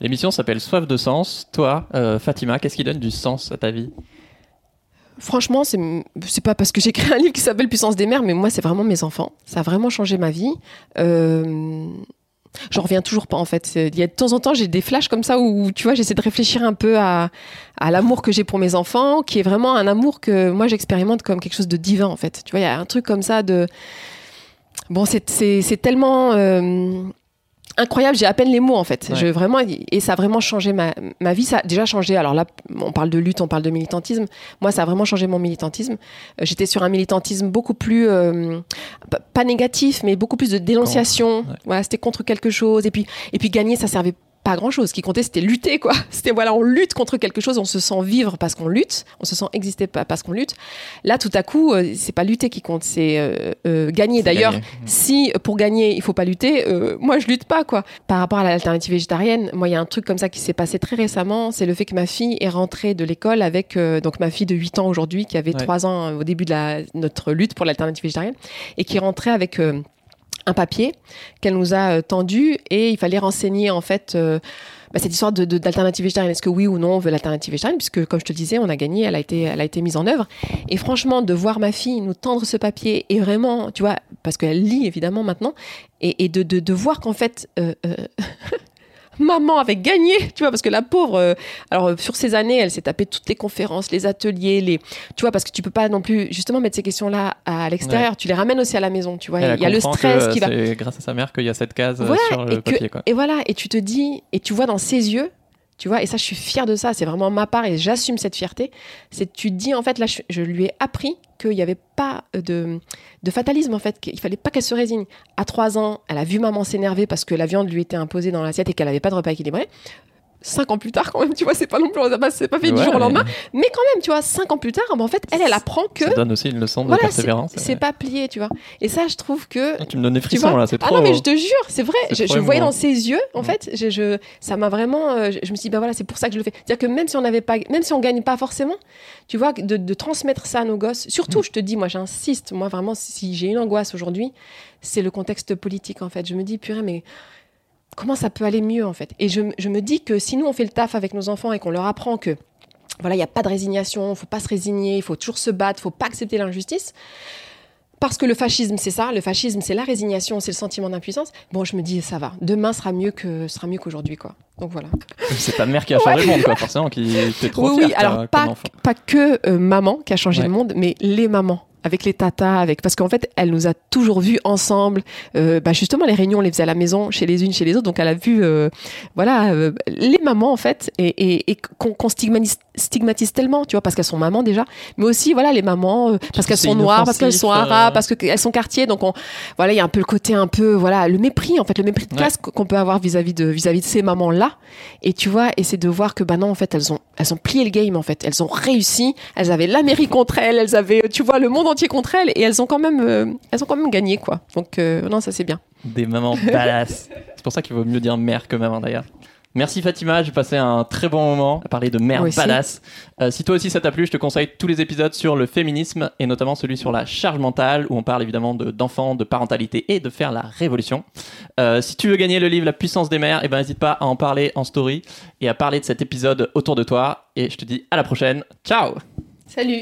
L'émission s'appelle Soif de sens. Toi, euh, Fatima, qu'est-ce qui donne du sens à ta vie? Franchement, c'est c'est pas parce que j'ai écrit un livre qui s'appelle Puissance des mères, mais moi, c'est vraiment mes enfants. Ça a vraiment changé ma vie. Euh, J'en reviens toujours pas en fait. Il y a de temps en temps, j'ai des flashs comme ça où tu vois, j'essaie de réfléchir un peu à, l'amour que j'ai pour mes enfants, qui est vraiment un amour que moi j'expérimente comme quelque chose de divin en fait. Tu vois, il y a un truc comme ça de bon, c'est tellement euh, incroyable. J'ai à peine les mots en fait. Ouais. Je vraiment et ça a vraiment changé ma ma vie. Ça a déjà changé. Alors là, on parle de lutte, on parle de militantisme. Moi, ça a vraiment changé mon militantisme. Euh, J'étais sur un militantisme beaucoup plus euh, pas- négatif, mais beaucoup plus de dénonciation. Ouais. Voilà, c'était contre quelque chose. Et puis et puis gagner, ça servait pas grand chose. Ce qui comptait, c'était lutter, quoi. C'était voilà, on lutte contre quelque chose, on se sent vivre parce qu'on lutte, on se sent exister pa- parce qu'on lutte. Là, tout à coup, euh, c'est pas lutter qui compte, c'est euh, euh, gagner. D'ailleurs, gagner. si pour gagner il faut pas lutter, moi je lutte pas quoi. Par rapport à l'alternative végétarienne, moi il y a un truc comme ça qui s'est passé très récemment, c'est le fait que ma fille est rentrée de l'école avec donc ma fille de 8 ans aujourd'hui qui avait Ouais. 3 ans au début de la, notre lutte pour l'alternative végétarienne et qui est rentrée avec un papier qu'elle nous a euh, tendu et il fallait renseigner en fait euh, bah, cette histoire de- d'alternative végétarienne. Est-ce que oui ou non on veut l'alternative végétarienne? Puisque comme je te disais, on a gagné, elle a été, elle a été mise en œuvre. Et franchement, de voir ma fille nous tendre ce papier et vraiment, tu vois, parce qu'elle lit évidemment maintenant, et, de, de, voir qu'en fait, euh, maman avait gagné, tu vois, parce que la pauvre, euh, alors euh, sur ces années, elle s'est tapée toutes les conférences, les ateliers, les, tu vois, parce que tu peux pas non plus justement mettre ces questions-là à l'extérieur, tu les ramènes aussi à la maison, tu vois. Il y a le stress que, qui va. C'est grâce à sa mère qu'il y a cette case euh, Voilà, sur le et que- papier. Quoi. Et voilà, et tu te dis, et tu vois dans ses yeux, tu vois, et ça, je suis fière de ça, c'est vraiment ma part et j'assume cette fierté. C'est tu dis, en fait, là, je, lui ai appris qu'il n'y avait pas de, de fatalisme, en fait, qu'il fallait pas qu'elle se résigne. À trois ans, elle a vu maman s'énerver parce que la viande lui était imposée dans l'assiette et qu'elle n'avait pas de repas équilibré. Cinq ans plus tard, quand même, tu vois, c'est pas non plus, c'est pas fait du jour au lendemain. Mais quand même, tu vois, cinq ans plus tard, ben, en fait, elle, elle apprend que Ça donne aussi une leçon de voilà, persévérance. c'est pas plié, tu vois. Et ça, je trouve que Ah, Tu me donnes des frissons là, c'est ah trop. non mais je te jure c'est vrai je, je voyais dans ses yeux en Mm. fait je, je- ça m'a vraiment euh, je, je me suis dit bah voilà c'est pour ça que je le fais c'est à dire que même si on n'avait pas même si on gagne pas forcément tu vois de, de transmettre ça à nos gosses surtout Mm. je te dis moi j'insiste moi vraiment si j'ai une angoisse aujourd'hui c'est le contexte politique en fait je me dis purée mais comment ça peut aller mieux en fait et je, je me dis que si nous on fait le taf avec nos enfants et qu'on leur apprend que voilà, il n'y a pas de résignation, il faut pas se résigner, il faut toujours se battre, il faut pas accepter l'injustice. Parce que le fascisme, c'est ça. Le fascisme, c'est la résignation, c'est le sentiment d'impuissance. Bon, je me dis, ça va. Demain sera mieux que sera mieux qu'aujourd'hui, quoi. Donc voilà. C'est ta mère qui a changé le monde, quoi, forcément, qui était trop oui, fière. oui. Alors pas, que euh, maman qui a changé Ouais. le monde, mais les mamans. Avec les tatas, avec parce qu'en fait, elle nous a toujours vus ensemble. Euh, bah justement, les réunions, on les faisait à la maison, chez les unes, chez les autres. Donc, elle a vu, euh, voilà, euh, les mamans en fait, et, et, et qu'on stigmatise, stigmatise tellement, tu vois, parce qu'elles sont mamans déjà, mais aussi, voilà, les mamans, parce qu'elles sont noires, parce qu'elles sont arabes, parce qu'elles sont quartiers. Donc, on, voilà, il y a un peu le côté un peu, voilà, le mépris en fait, le mépris de Ouais. classe qu'on peut avoir vis-à-vis de vis-à-vis de ces mamans là. Et tu vois, et c'est de voir que bah non, en fait, elles ont elles ont plié le game en fait, elles ont réussi, elles avaient l'Amérique contre elles, elles avaient, tu vois, le monde entier contre elles, et elles ont quand même euh, elles ont quand même gagné quoi. Donc euh, non, ça c'est bien. Des mamans badass. c'est pour ça qu'il vaut mieux dire mère que maman d'ailleurs. Merci Fatima, j'ai passé un très bon moment à parler de merde badass. Euh, si toi aussi ça t'a plu, je te conseille tous les épisodes sur le féminisme et notamment celui sur la charge mentale où on parle évidemment d'enfants, de, parentalité et de faire la révolution. Euh, si tu veux gagner le livre La puissance des mères, eh ben n'hésite pas à en parler en story et à parler de cet épisode autour de toi. Et je te dis à la prochaine. Ciao Salut